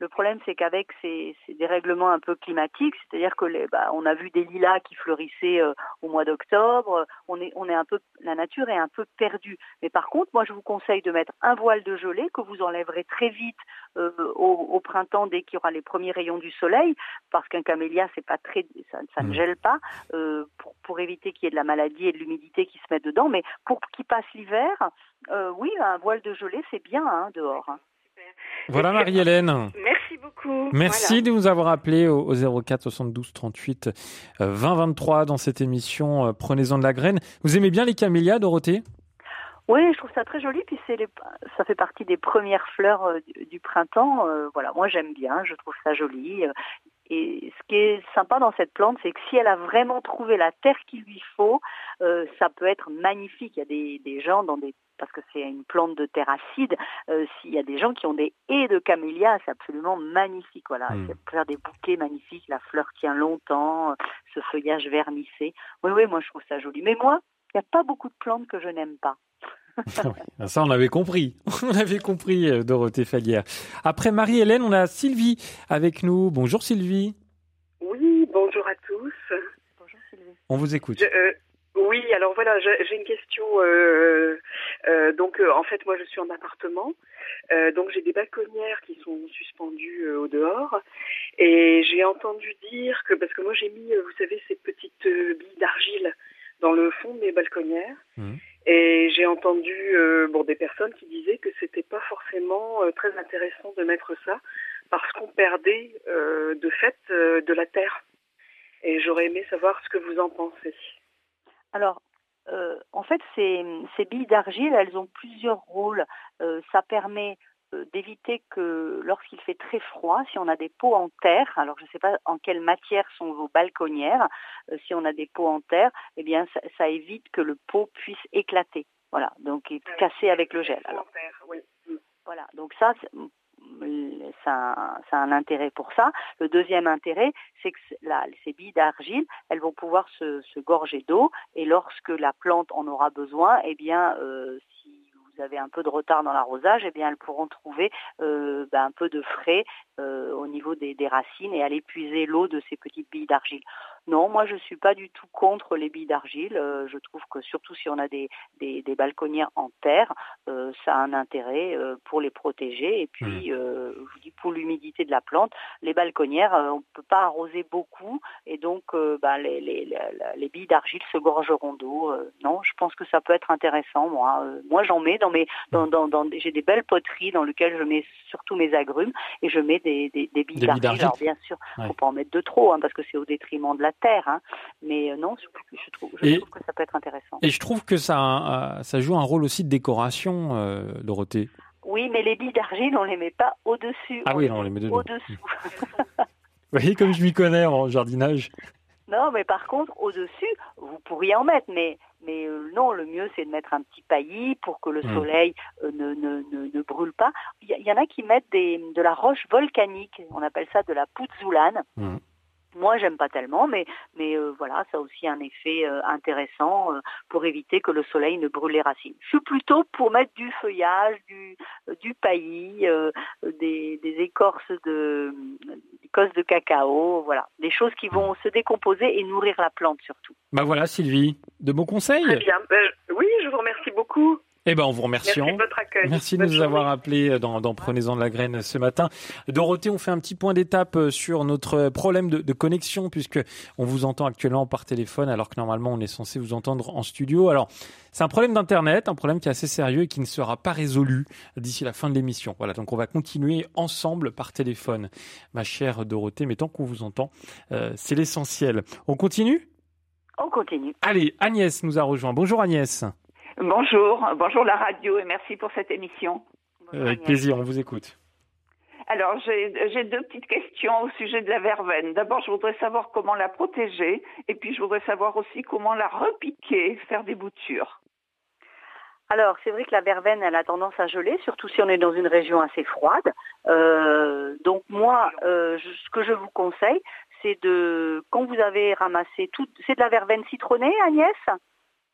Le problème, c'est qu'avec ces, ces dérèglements un peu climatiques, c'est-à-dire que les, bah, on a vu des lilas qui fleurissaient euh, au mois d'octobre. On est on est un peu la nature est un peu perdue. Mais par contre, moi, je vous conseille de mettre un voile de gelée que vous enlèverez très vite euh, au, au printemps dès qu'il y aura les premiers rayons du soleil, parce qu'un camélia, c'est pas très, ça, ça ne Mhm. gèle pas, euh, pour, pour éviter qu'il y ait de la maladie et de l'humidité qui se mettent dedans. Mais pour qu'il passe l'hiver, euh, oui, un voile de gelée, c'est bien hein, dehors. hein. Voilà Marie-Hélène. Merci beaucoup. Merci Voilà. de nous avoir appelé au, au 04 72 38 euh, 20 23 dans cette émission euh, Prenez-en de la graine. Vous aimez bien les camélias, Dorothée? Oui, je trouve ça très joli, puis c'est les, ça fait partie des premières fleurs euh, du, du printemps. euh, voilà, moi j'aime bien, je trouve ça joli. Et ce qui est sympa dans cette plante, c'est que si elle a vraiment trouvé la terre qu'il lui faut, euh, ça peut être magnifique. Il y a des, des gens dans des parce que c'est une plante de terre acide, euh, s'il y a des gens qui ont des haies de camélia, c'est absolument magnifique. Voilà, Mm. ça peut faire des bouquets magnifiques, la fleur tient longtemps, ce feuillage vernissé. Oui, oui, moi je trouve ça joli. Mais moi, il n'y a pas beaucoup de plantes que je n'aime pas. Ah, Ça, on avait compris. On avait compris, euh, Dorothée Fallière. Après Marie-Hélène, on a Sylvie avec nous. Bonjour Sylvie. Oui, bonjour à tous. Bonjour Sylvie. On vous écoute. Je- euh, oui, alors voilà, j'ai une question. euh, euh, donc, euh, en fait, moi, je suis en appartement. Euh, donc, j'ai des balconnières qui sont suspendues euh, au dehors. Et j'ai entendu dire que, parce que moi, j'ai mis, vous savez, ces petites euh, billes d'argile dans le fond de mes balconnières. Mhm. Et j'ai entendu euh, bon, des personnes qui disaient que c'était pas forcément euh, très intéressant de mettre ça parce qu'on perdait euh, de fait de la terre. Et j'aurais aimé savoir ce que vous en pensez. Alors, en fait, ces, ces billes d'argile, elles ont plusieurs rôles. Ça permet d'éviter que lorsqu'il fait très froid, si on a des pots en terre, alors je ne sais pas en quelle matière sont vos balconnières, euh, si on a des pots en terre, eh bien ça, ça évite que le pot puisse éclater. Voilà, donc et casser avec le gel. Alors. Mm. voilà, donc ça, c'est- ça, a- ça a un intérêt pour ça. Le deuxième intérêt, c'est que la- ces billes d'argile, elles vont pouvoir se, se gorger d'eau et lorsque la plante en aura besoin, eh bien, euh, vous avez un peu de retard dans l'arrosage, eh bien, elles pourront trouver euh, ben, un peu de frais euh, au niveau des, des racines et aller puiser l'eau de ces petites billes d'argile. Non, moi je suis pas du tout contre les billes d'argile. Euh, je trouve que surtout si on a des, des, des balconnières en terre, euh, ça a un intérêt euh, pour les protéger. Et puis, euh, je vous dis pour l'humidité de la plante, les balconnières, euh, on peut pas arroser beaucoup et donc bah, les, les, les, les billes d'argile se gorgeront d'eau. Euh, non, je pense que ça peut être intéressant. Moi, Euh, moi j'en mets dans mes, dans, dans, dans j'ai des belles poteries dans lesquelles je mets surtout mes agrumes et je mets des, des, des billes Des billes d'argile. d'argile. Alors bien sûr, Ouais. faut pas en mettre de trop hein, parce que c'est au détriment de la terre. Hein. Mais euh, non, je, je trouve, je Et- trouve que ça peut être intéressant. Et je trouve que ça, a- ça joue un rôle aussi de décoration, euh, Dorothée. Oui, mais les billes d'argile, on les met pas au-dessus. Ah oui, non, on les met dedans. Au-dessous. Vous voyez comme je m'y connais en jardinage. non, mais par contre, au-dessus, vous pourriez en mettre, mais mais euh, non, le mieux c'est de mettre un petit paillis pour que le Mm. soleil euh, ne, ne, ne, ne brûle pas. Il y, en a qui mettent des, de la roche volcanique, on appelle ça de la pouzoulane. Mm. Moi, j'aime pas tellement, mais mais euh, voilà, ça a aussi un effet euh, intéressant euh, pour éviter que le soleil ne brûle les racines. Je suis plutôt pour mettre du feuillage, du euh, du paillis, euh, des, des écorces de écorces de cacao, voilà, des choses qui vont se décomposer et nourrir la plante surtout. Bah voilà, Sylvie, de bons conseils. Très bien. Ben, oui, je vous remercie beaucoup. Eh ben, on vous remercie. Merci de votre accueil. Merci de Bonne nous avoir appelés dans, dans Prenez-en de la graine ce matin. Dorothée, on fait un petit point d'étape euh, sur notre problème de, de connexion puisque on vous entend actuellement par téléphone alors que normalement on est censé vous entendre en studio. Alors, c'est un problème d'internet, un problème qui est assez sérieux et qui ne sera pas résolu d'ici la fin de l'émission. Voilà, donc on va continuer ensemble par téléphone, ma chère Dorothée, mais tant qu'on vous entend, euh, c'est l'essentiel. On continue? On continue. Allez, Agnès nous a rejoint. Bonjour Agnès. Bonjour, bonjour la radio et merci pour cette émission. Avec plaisir, on vous écoute. Alors, j'ai j'ai deux petites questions au sujet de la verveine. D'abord, je voudrais savoir comment la protéger et puis je voudrais savoir aussi comment la repiquer, faire des boutures. Alors, c'est vrai que la verveine, elle a tendance à geler, surtout si on est dans une région assez froide. Euh, donc moi, euh, je- ce que je vous conseille, c'est de, quand vous avez ramassé tout, c'est de la verveine citronnée, Agnès?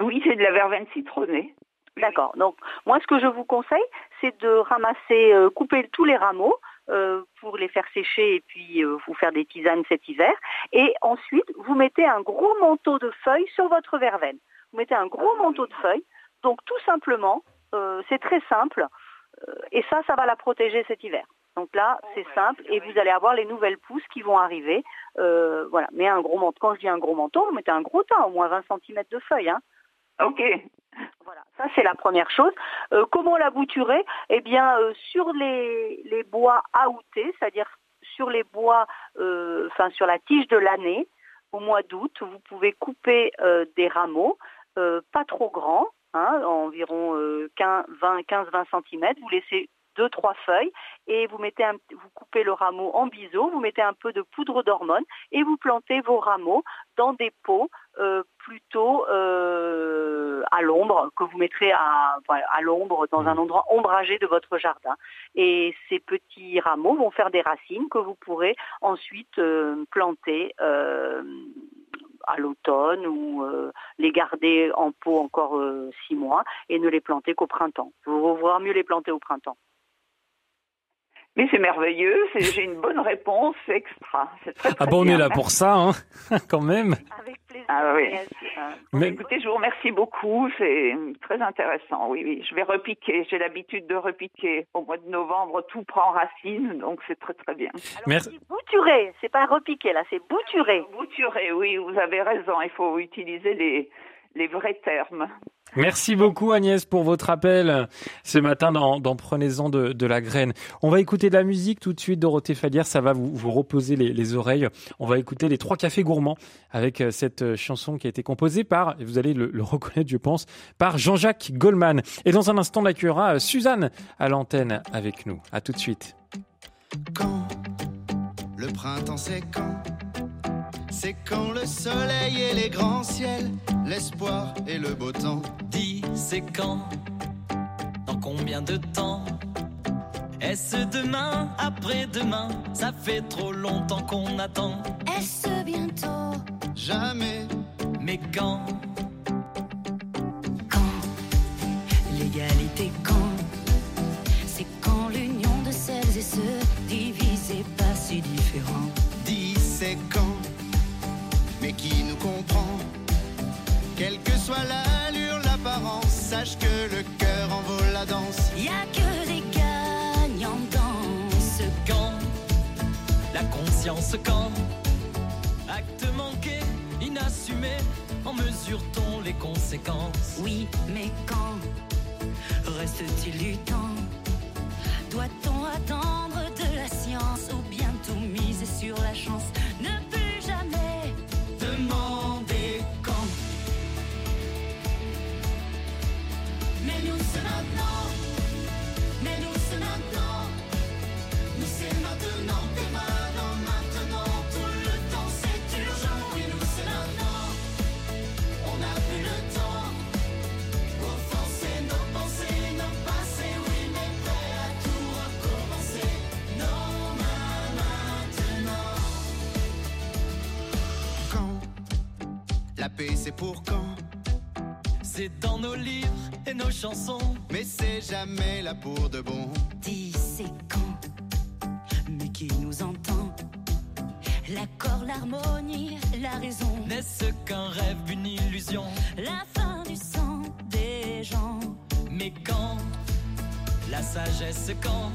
Oui, c'est de la verveine citronnée. D'accord. Donc, moi, ce que je vous conseille, c'est de ramasser, euh, couper tous les rameaux euh, pour les faire sécher et puis euh, vous faire des tisanes cet hiver. Et ensuite, vous mettez un gros manteau de feuilles sur votre verveine. Vous mettez un gros manteau de feuilles. Donc, tout simplement, c'est très simple. Et ça, ça va la protéger cet hiver. Donc là, c'est simple et vous allez avoir les nouvelles pousses qui vont arriver. Voilà. Mais un gros manteau, quand je dis un gros manteau, vous mettez un gros tas, au moins 20 cm de feuilles. Hein. Ok. Voilà, ça c'est la première chose. Euh, comment la bouturer? Eh bien, euh, sur les, les bois aoutés, c'est-à-dire sur les bois, euh, enfin sur la tige de l'année, au mois d'août, vous pouvez couper des rameaux, pas trop grands, hein, environ euh, 15, 20, 15-20 cm. Vous laissez deux trois feuilles et vous vous coupez le rameau en biseau, vous mettez un peu de poudre d'hormone et vous plantez vos rameaux dans des pots plutôt euh, à l'ombre que vous mettrez à, à l'ombre dans un endroit ombragé de votre jardin. Et ces petits rameaux vont faire des racines que vous pourrez ensuite euh, planter. euh, à l'automne ou euh, les garder en pot encore euh, six mois et ne les planter qu'au printemps. Vous vaudra mieux les planter au printemps. Mais c'est merveilleux, j'ai une bonne réponse, c'est extra. C'est très, très Ah bon, on est là pour ça, hein, quand même. Ah oui. Mais- Écoutez, je vous remercie beaucoup, c'est très intéressant. Oui, oui, je vais repiquer. J'ai l'habitude de repiquer. Au mois de novembre, tout prend racine, donc c'est très très bien. Merci. Bouturer, c'est pas repiquer là, c'est bouturer. Bouturer, oui, vous avez raison. Il faut utiliser les, les vrais termes. Merci beaucoup Agnès pour votre appel ce matin dans, dans Prenez-en de, de la graine. On va écouter de la musique tout de suite, Dorothée Falière, ça va vous, vous reposer les, les oreilles. On va écouter les trois cafés gourmands avec euh, cette euh, chanson qui a été composée par, et vous allez le, le reconnaître je pense, par Jean-Jacques Goldman. Et dans un instant, on accueillera euh, Suzanne à l'antenne avec nous. À tout de suite. Quand le printemps c'est quand C'est quand le soleil et les grands ciels, l'espoir et le beau temps. Dis, c'est quand? Dans combien de temps? Est-ce demain, après-demain? Ça fait trop longtemps qu'on attend. Est-ce bientôt? Jamais. Mais quand? L'égalité quand? Sache que le cœur en vaut la danse. Y a que des gagnants dans ce Quand La conscience quand Acte manqué, inassumé, en mesure-t-on les conséquences? Oui, mais quand reste-t-il du temps? Doit-on attendre de la science ou bien tout miser sur la chance? Paix c'est pour quand? C'est dans nos livres et nos chansons. Mais c'est jamais là pour de bon. Dis c'est quand? Mais qui nous entend? L'accord, l'harmonie, la raison. N'est-ce qu'un rêve, une illusion? La fin du sang des gens. Mais quand? La sagesse quand?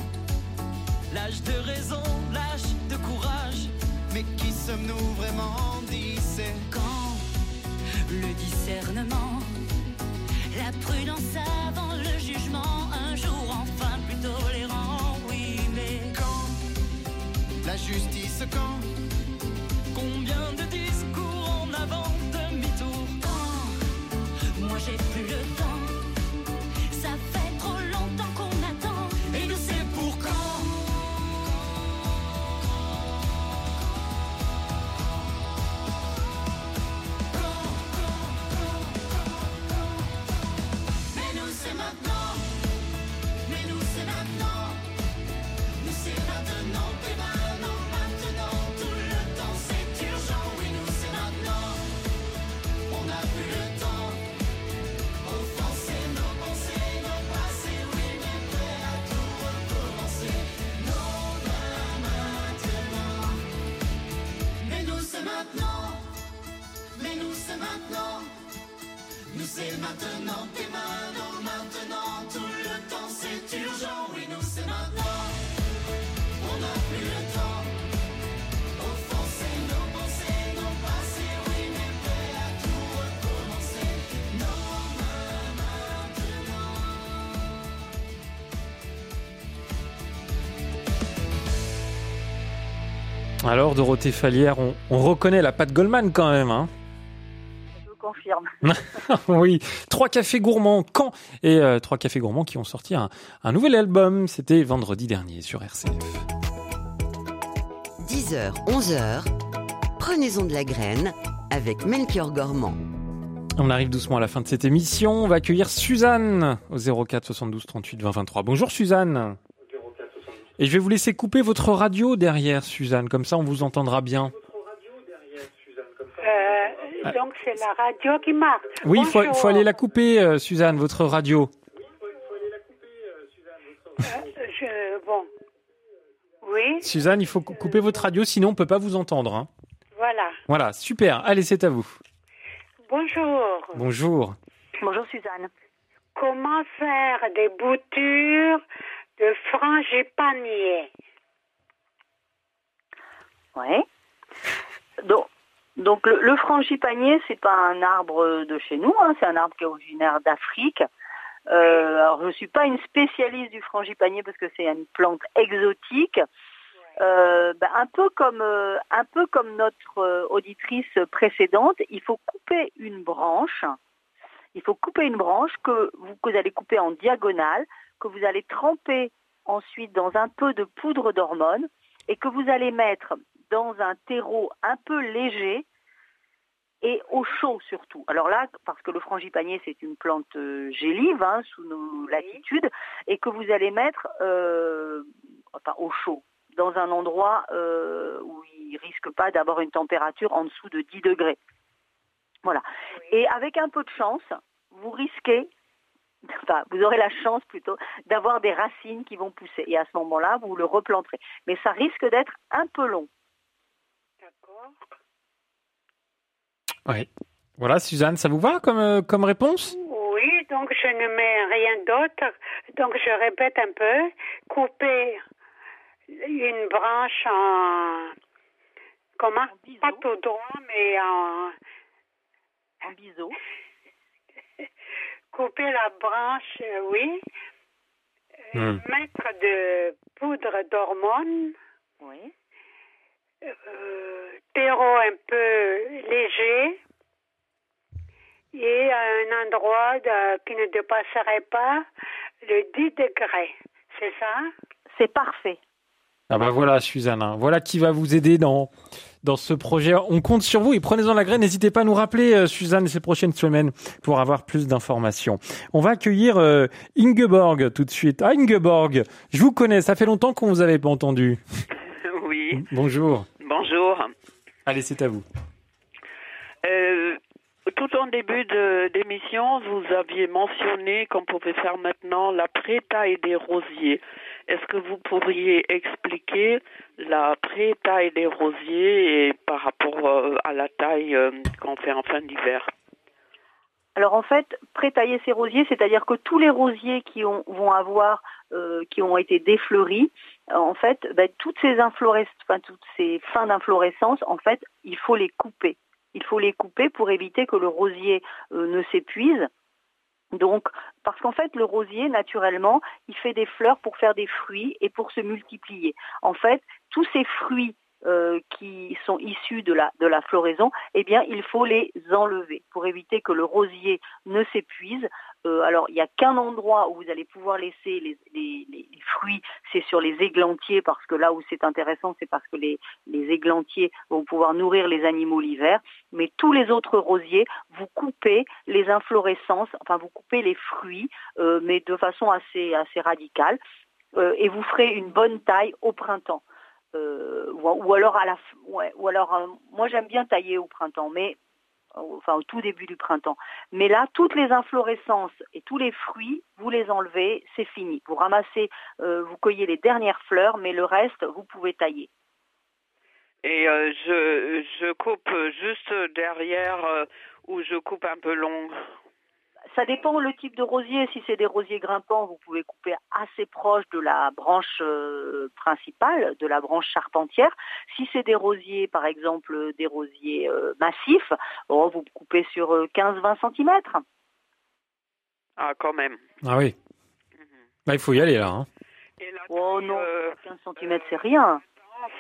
L'âge de raison, l'âge de courage. Mais qui sommes-nous vraiment? Dis c'est quand? Le discernement La prudence avant le jugement Un jour enfin plus tolérant Oui mais quand? La justice quand? Combien de discours Alors, Dorothée Falière, on, on reconnaît la patte Goldman quand même. Hein Je confirme. oui, trois cafés gourmands quand et euh, trois cafés gourmands qui ont sorti un, un nouvel album. C'était vendredi dernier sur RCF. 10h, 11h, prenez-en de la graine avec Melchior Gormand. On arrive doucement à la fin de cette émission. On va accueillir Suzanne au 04 72 38 20 23. Bonjour Suzanne. Et je vais vous laisser couper votre radio derrière Suzanne, comme ça on vous entendra bien. Euh, donc c'est la radio qui marche. Oui, il faut, faut aller la couper, euh, Suzanne, votre radio. Euh, je, bon. Oui, Suzanne, il faut cou- couper votre radio, sinon on peut pas vous entendre. hein. voilà. Voilà, super. Allez, c'est à vous. Bonjour. Bonjour. Bonjour Suzanne. Comment faire des boutures de frangipanier Ouais. Donc, donc le, le frangipanier, c'est pas un arbre de chez nous, hein, c'est un arbre qui est originaire d'Afrique. Euh, alors je suis pas une spécialiste du frangipanier parce que c'est une plante exotique. Euh, ben, un peu comme euh, un peu comme notre auditrice précédente, il faut couper une branche. Il faut couper une branche que vous, que vous allez couper en diagonale, que vous allez tremper ensuite dans un peu de poudre d'hormone et que vous allez mettre dans un terreau un peu léger et au chaud surtout. Alors là, parce que le frangipanier c'est une plante euh, gélive hein, sous nos latitudes et que vous allez mettre euh, enfin au chaud dans un endroit euh, où il risque pas d'avoir une température en dessous de 10 degrés. Voilà. Et avec un peu de chance, vous risquez Enfin, vous aurez la chance plutôt d'avoir des racines qui vont pousser. Et à ce moment-là, vous le replanterez. Mais ça risque d'être un peu long. Oui. Voilà, Suzanne, ça vous va comme, euh, comme réponse? Oui, donc je ne mets rien d'autre. Donc je répète un peu. Couper une branche en... Comment? Pas tout droit, mais en... En biseau. Couper la branche, euh, oui. Euh, Mettre de poudre d'hormone. Oui. Euh, terreau un peu léger. Et à un endroit de- qui ne dépasserait pas le 10 degrés. C'est ça? C'est parfait. Ah bah voilà, Suzanne. Voilà qui va vous aider dans, dans ce projet. On compte sur vous et prenez-en la graine. N'hésitez pas à nous rappeler, euh, Suzanne, ces prochaines semaines pour avoir plus d'informations. On va accueillir euh, Ingeborg tout de suite. Ah, Ingeborg, je vous connais. Ça fait longtemps qu'on vous avait pas entendu. Oui, Bonjour. bonjour. Allez, c'est à vous. Euh, tout en début d'émission, vous aviez mentionné qu'on pouvait faire maintenant la pré-taille des rosiers. Est-ce que vous pourriez expliquer la pré-taille des rosiers par rapport euh, à la taille euh, qu'on fait en fin d'hiver? Alors en fait, pré-tailler ces rosiers, c'est-à-dire que tous les rosiers qui ont, vont avoir, euh, qui ont été défleuris, en fait, ben, toutes ces infloresc- enfin, toutes ces fins d'inflorescence, en fait, il faut les couper. Il faut les couper pour éviter que le rosier ne s'épuise. Donc, parce qu'en fait, le rosier, naturellement, il fait des fleurs pour faire des fruits et pour se multiplier. En fait, tous ces fruits euh, qui sont issus de la, de la floraison, eh bien, il faut les enlever pour éviter que le rosier ne s'épuise. Euh, alors, il n'y a qu'un endroit où vous allez pouvoir laisser les, fruits, c'est sur les églantiers, parce que là où c'est intéressant, c'est parce que les, églantiers vont pouvoir nourrir les animaux l'hiver. Mais tous les autres rosiers, vous coupez les inflorescences, enfin vous coupez les fruits, euh, mais de façon assez, radicale, euh, et vous ferez une bonne taille au printemps. Ou, alors ou alors, moi j'aime bien tailler au printemps, mais enfin au tout début du printemps. Mais là, toutes les inflorescences et tous les fruits, vous les enlevez, c'est fini. Vous ramassez, euh, vous cueillez les dernières fleurs, mais le reste, vous pouvez tailler. Et euh, je, je coupe juste derrière euh, ou je coupe un peu long? Ça dépend le type de rosier. Si c'est des rosiers grimpants, vous pouvez couper assez proche de la branche euh, principale, de la branche charpentière. Si c'est des rosiers, par exemple des rosiers euh, massifs, oh, vous coupez sur euh, 15-20 cm. Ah, quand même. Ah oui. Bah, il faut y aller là. hein. Oh non, 15 cm c'est rien.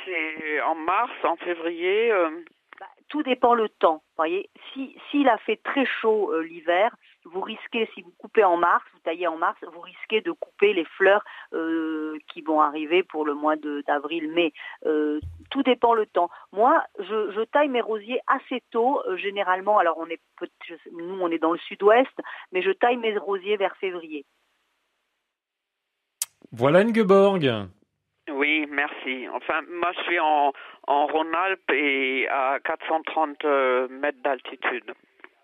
C'est en mars, en février. euh, tout dépend le temps. Voyez, si s'il a fait très chaud euh, l'hiver, vous risquez, si vous coupez en mars, vous taillez en mars, vous risquez de couper les fleurs euh, qui vont arriver pour le mois de- d'avril-mai. Euh, tout dépend le temps. Moi, je, je taille mes rosiers assez tôt, euh, généralement. Alors on est, je nous on est dans le sud-ouest, mais je taille mes rosiers vers février. Voilà Ingeborg. Oui, merci. Enfin, moi, je suis en, en Rhône-Alpes et à 430 euh, mètres d'altitude.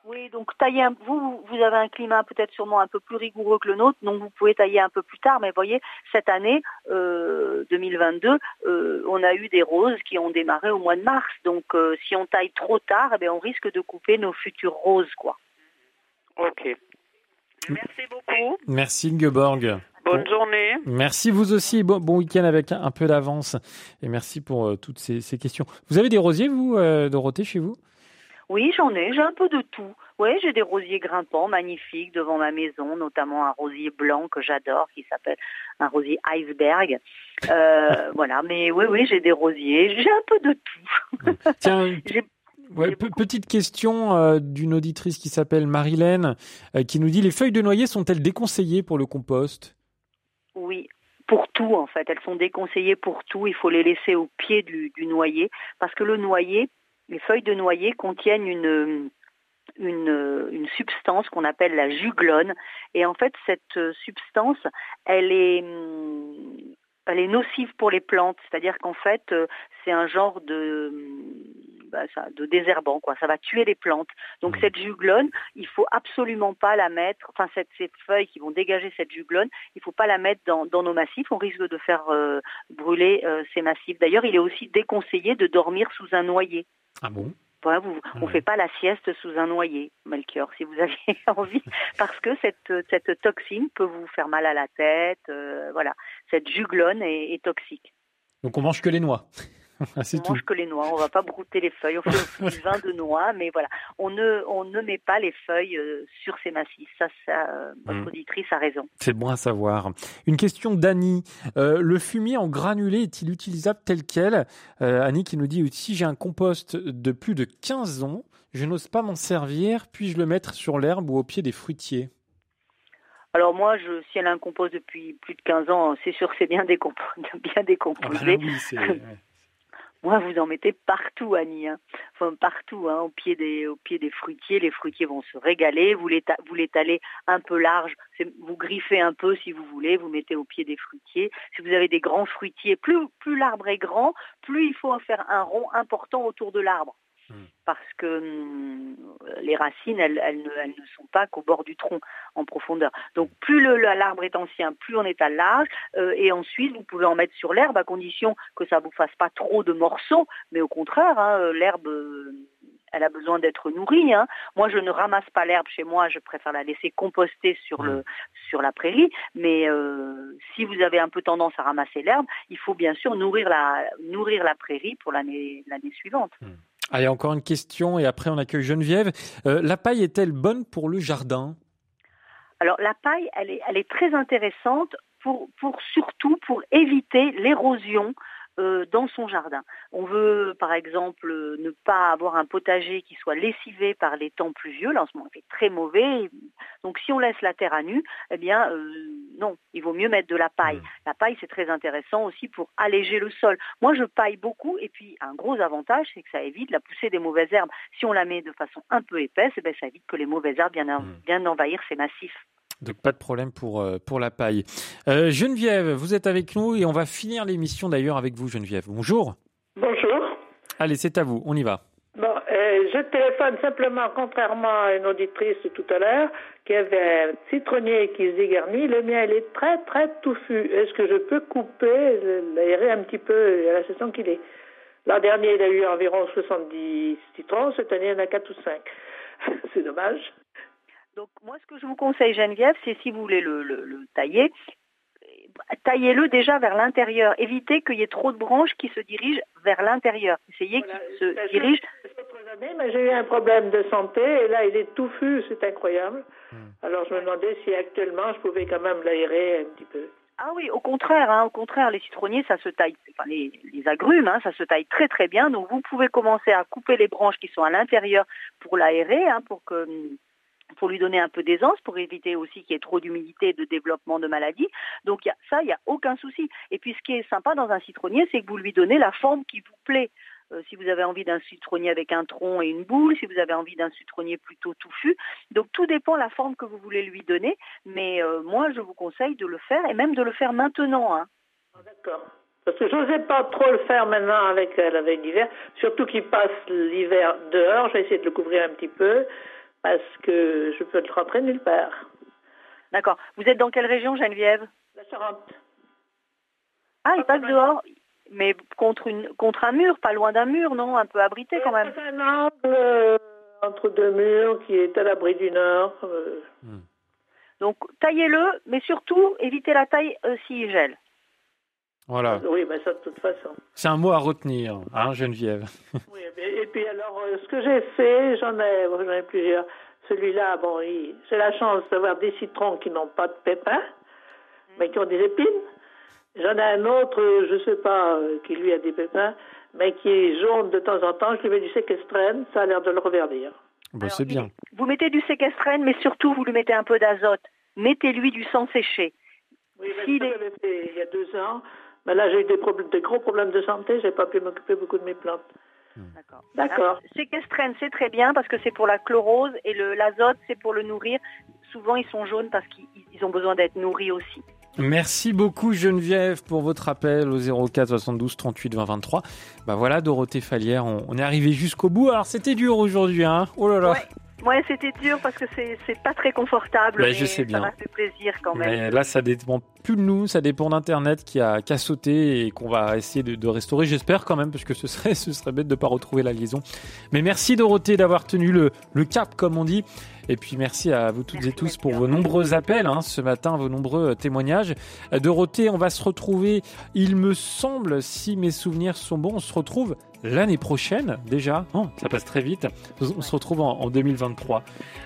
Oui, donc tailler un, vous, vous avez un climat peut-être sûrement un peu plus rigoureux que le nôtre, donc vous pouvez tailler un peu plus tard. Mais voyez, cette année euh, 2022, euh, on a eu des roses qui ont démarré au mois de mars. Donc euh, si on taille trop tard, eh bien, on risque de couper nos futures roses, quoi. Ok. Merci beaucoup. Merci Ingeborg. Bonne journée. Merci vous aussi. Bon, bon week-end avec un, un peu d'avance. Et merci pour euh, toutes ces, ces questions. Vous avez des rosiers, vous, euh, Dorothée, chez vous? Oui, j'en ai, j'ai un peu de tout. Oui, j'ai des rosiers grimpants magnifiques devant ma maison, notamment un rosier blanc que j'adore qui s'appelle un rosier iceberg. Euh, voilà, mais oui, oui, j'ai des rosiers, j'ai un peu de tout. Tiens, ouais, petite question euh, d'une auditrice qui s'appelle Marilène, euh, qui nous dit les feuilles de noyer sont-elles déconseillées pour le compost? Oui, pour tout en fait. Elles sont déconseillées pour tout. Il faut les laisser au pied du, du noyer parce que le noyer, les feuilles de noyer contiennent une une, une substance qu'on appelle la juglone. Et en fait cette substance elle est elle est nocive pour les plantes. C'est-à-dire qu'en fait euh, c'est un genre de bah, ça, de désherbant quoi. Ça va tuer les plantes. Donc cette juglone il faut absolument pas la mettre enfin cette, ces feuilles qui vont dégager cette juglone il faut pas la mettre dans, dans nos massifs. On risque de faire euh, brûler euh, ces massifs. D'ailleurs il est aussi déconseillé de dormir sous un noyer. Ah bon? Voilà, vous, on fait pas la sieste sous un noyer, Melchior, si vous avez envie, parce que cette, cette toxine peut vous faire mal à la tête. euh, voilà, cette juglone est, est toxique. Donc on mange que les noix. Ah, On tout. mange que les noix, on va pas brouter les feuilles. On fait du vin de noix, mais voilà, on ne, on ne met pas les feuilles euh, sur ces massifs. Ça, ça, euh, votre Mm. auditrice a raison. C'est bon à savoir. Une question d'Annie. Euh, le fumier en granulé est-il utilisable tel quel? Euh, Annie qui nous dit si j'ai un compost de plus de 15 ans, je n'ose pas m'en servir, puis-je le mettre sur l'herbe ou au pied des fruitiers? Alors moi, je, si elle a un compost depuis plus de 15 ans, c'est sûr que c'est bien, décompo- bien Ah décomposé. bah oui, ouais. Moi, vous en mettez partout, Annie. hein. Enfin, partout, hein, au pied des, fruitiers. Les fruitiers vont se régaler. Vous l'éta- vous l'étalez un peu large. Vous griffez un peu si vous voulez. Vous mettez au pied des fruitiers. Si vous avez des grands fruitiers, plus, plus l'arbre est grand, plus il faut en faire un rond important autour de l'arbre. Parce que hum, les racines, elles, elles ne, elles ne sont pas qu'au bord du tronc en profondeur. Donc plus l'arbre est ancien, plus on étale large. euh, et ensuite, vous pouvez en mettre sur l'herbe à condition que ça vous fasse pas trop de morceaux. Mais au contraire, hein, euh, l'herbe, euh, elle a besoin d'être nourrie. hein. Moi, je ne ramasse pas l'herbe chez moi. Je préfère la laisser composter sur le sur la prairie. Mais euh, si vous avez un peu tendance à ramasser l'herbe, il faut bien sûr nourrir la nourrir la prairie pour l'année l'année suivante. Allez, encore une question et après on accueille Geneviève. Euh, la paille est-elle bonne pour le jardin? Alors la paille, elle est, très intéressante pour surtout pour éviter l'érosion euh, dans son jardin. On veut par exemple euh, ne pas avoir un potager qui soit lessivé par les temps pluvieux. Là en ce moment il fait très mauvais. Donc si on laisse la terre à nu, eh bien euh, non, il vaut mieux mettre de la paille. La paille c'est très intéressant aussi pour alléger le sol. Moi je paille beaucoup et puis un gros avantage c'est que ça évite la poussée des mauvaises herbes. Si on la met de façon un peu épaisse, eh bien, ça évite que les mauvaises herbes viennent, viennent envahir ces massifs. Donc pas de problème pour, euh, pour la paille. Euh, Geneviève, vous êtes avec nous et on va finir l'émission d'ailleurs avec vous Geneviève. Bonjour. Bonjour. Allez, c'est à vous, on y va. Bon, euh, je téléphone simplement, contrairement à une auditrice tout à l'heure, qui avait un citronnier qui se dégarnit. Le mien, il est très, très touffu. Est-ce que je peux couper, l'aérer un petit peu à la saison qu'il est? L'an dernier, il a eu environ 70 citrons. Cette année, il y en a 4 ou 5. c'est dommage. Donc moi, ce que je vous conseille, Geneviève, c'est si vous voulez le, le- le tailler, taillez-le déjà vers l'intérieur. Évitez qu'il y ait trop de branches qui se dirigent vers l'intérieur. Essayez qu'il se dirige. mais j'ai eu un problème de santé et là il est touffu, c'est incroyable. Alors je me demandais si actuellement je pouvais quand même l'aérer un petit peu. Ah oui, au contraire, hein, au contraire, les citronniers, ça se taille, enfin les, les agrumes, hein, ça se taille très très bien. Donc vous pouvez commencer à couper les branches qui sont à l'intérieur pour l'aérer, hein, pour que pour lui donner un peu d'aisance, pour éviter aussi qu'il y ait trop d'humidité et de développement de maladies. Donc ça, il n'y a aucun souci. Et puis ce qui est sympa dans un citronnier, c'est que vous lui donnez la forme qui vous plaît. Euh, si vous avez envie d'un citronnier avec un tronc et une boule, si vous avez envie d'un citronnier plutôt touffu. Donc tout dépend de la forme que vous voulez lui donner. Mais euh, moi, je vous conseille de le faire et même de le faire maintenant. hein. D'accord. Parce que je n'osais pas trop le faire maintenant avec, elle, avec l'hiver, surtout qu'il passe l'hiver dehors. Je vais essayer de le couvrir un petit peu parce que je peux le rentrer nulle part. D'accord. Vous êtes dans quelle région, Geneviève? La Charente. Ah, il passe dehors mais contre, une, contre un mur, pas loin d'un mur, non? Un peu abrité quand même. C'est un angle euh, entre deux murs qui est à l'abri du nord. euh. Donc taillez-le, mais surtout évitez la taille euh, s'il gèle. Voilà. Oui, ben ça de toute façon. C'est un mot à retenir, hein, Geneviève? Oui, et puis alors, euh, ce que j'ai fait, j'en ai, j'en ai plusieurs. Celui-là, bon, il- j'ai la chance d'avoir des citrons qui n'ont pas de pépins, mais qui ont des épines. J'en ai un autre, je sais pas, euh, qui lui a des pépins, mais qui est jaune de temps en temps. Je lui mets du séquestrène, ça a l'air de le reverdir. Bon, c'est bien. Vous mettez du séquestrène, mais surtout vous lui mettez un peu d'azote. Mettez-lui du sang séché. Oui, mais ça, j'avais fait il y a deux ans. Mais là, j'ai eu des, problèmes, des gros problèmes de santé, j'ai pas pu m'occuper beaucoup de mes plantes. D'accord. Ah, Séquestrène, c'est très bien parce que c'est pour la chlorose et le l'azote, c'est pour le nourrir. Souvent, ils sont jaunes parce qu'ils ils ont besoin d'être nourris aussi. Merci beaucoup Geneviève pour votre appel au 04 72 38 20 23. Bah voilà Dorothée Falière, on, on est arrivé jusqu'au bout. Alors c'était dur aujourd'hui, hein? Oh là là. Ouais, c'était dur parce que c'est pas très confortable. Ouais, mais je sais bien. Ça m'a fait plaisir quand même. Mais là, ça dépend plus de nous, ça dépend d'Internet qui a, qui a sauté et qu'on va essayer de, de restaurer. J'espère quand même, parce que ce serait, ce serait bête de pas retrouver la liaison. Mais merci Dorothée d'avoir tenu le, le cap, comme on dit. Et puis merci à vous toutes et tous pour vos nombreux appels hein, ce matin, vos nombreux euh, témoignages. Euh, Dorothée, on va se retrouver, il me semble, si mes souvenirs sont bons, on se retrouve l'année prochaine déjà. Oh, ça passe très vite. On se retrouve en, en 2023.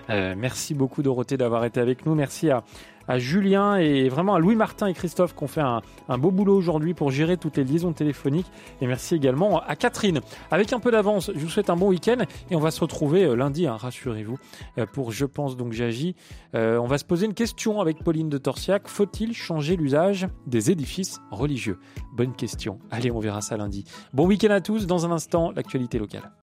Euh, merci beaucoup Dorothée d'avoir été avec nous. Merci à, à Julien et vraiment à Louis Martin et Christophe qui ont fait un, beau boulot aujourd'hui pour gérer toutes les liaisons téléphoniques. Et merci également à Catherine. Avec un peu d'avance, je vous souhaite un bon week-end et on va se retrouver euh, lundi, hein, rassurez-vous, euh, pour Je pense donc j'agis. Euh, on va se poser une question avec Pauline de Torsiac. Faut-il changer l'usage des édifices religieux? Bonne question. Allez, on verra ça lundi. Bon week-end à tous. Dans un instant, l'actualité locale.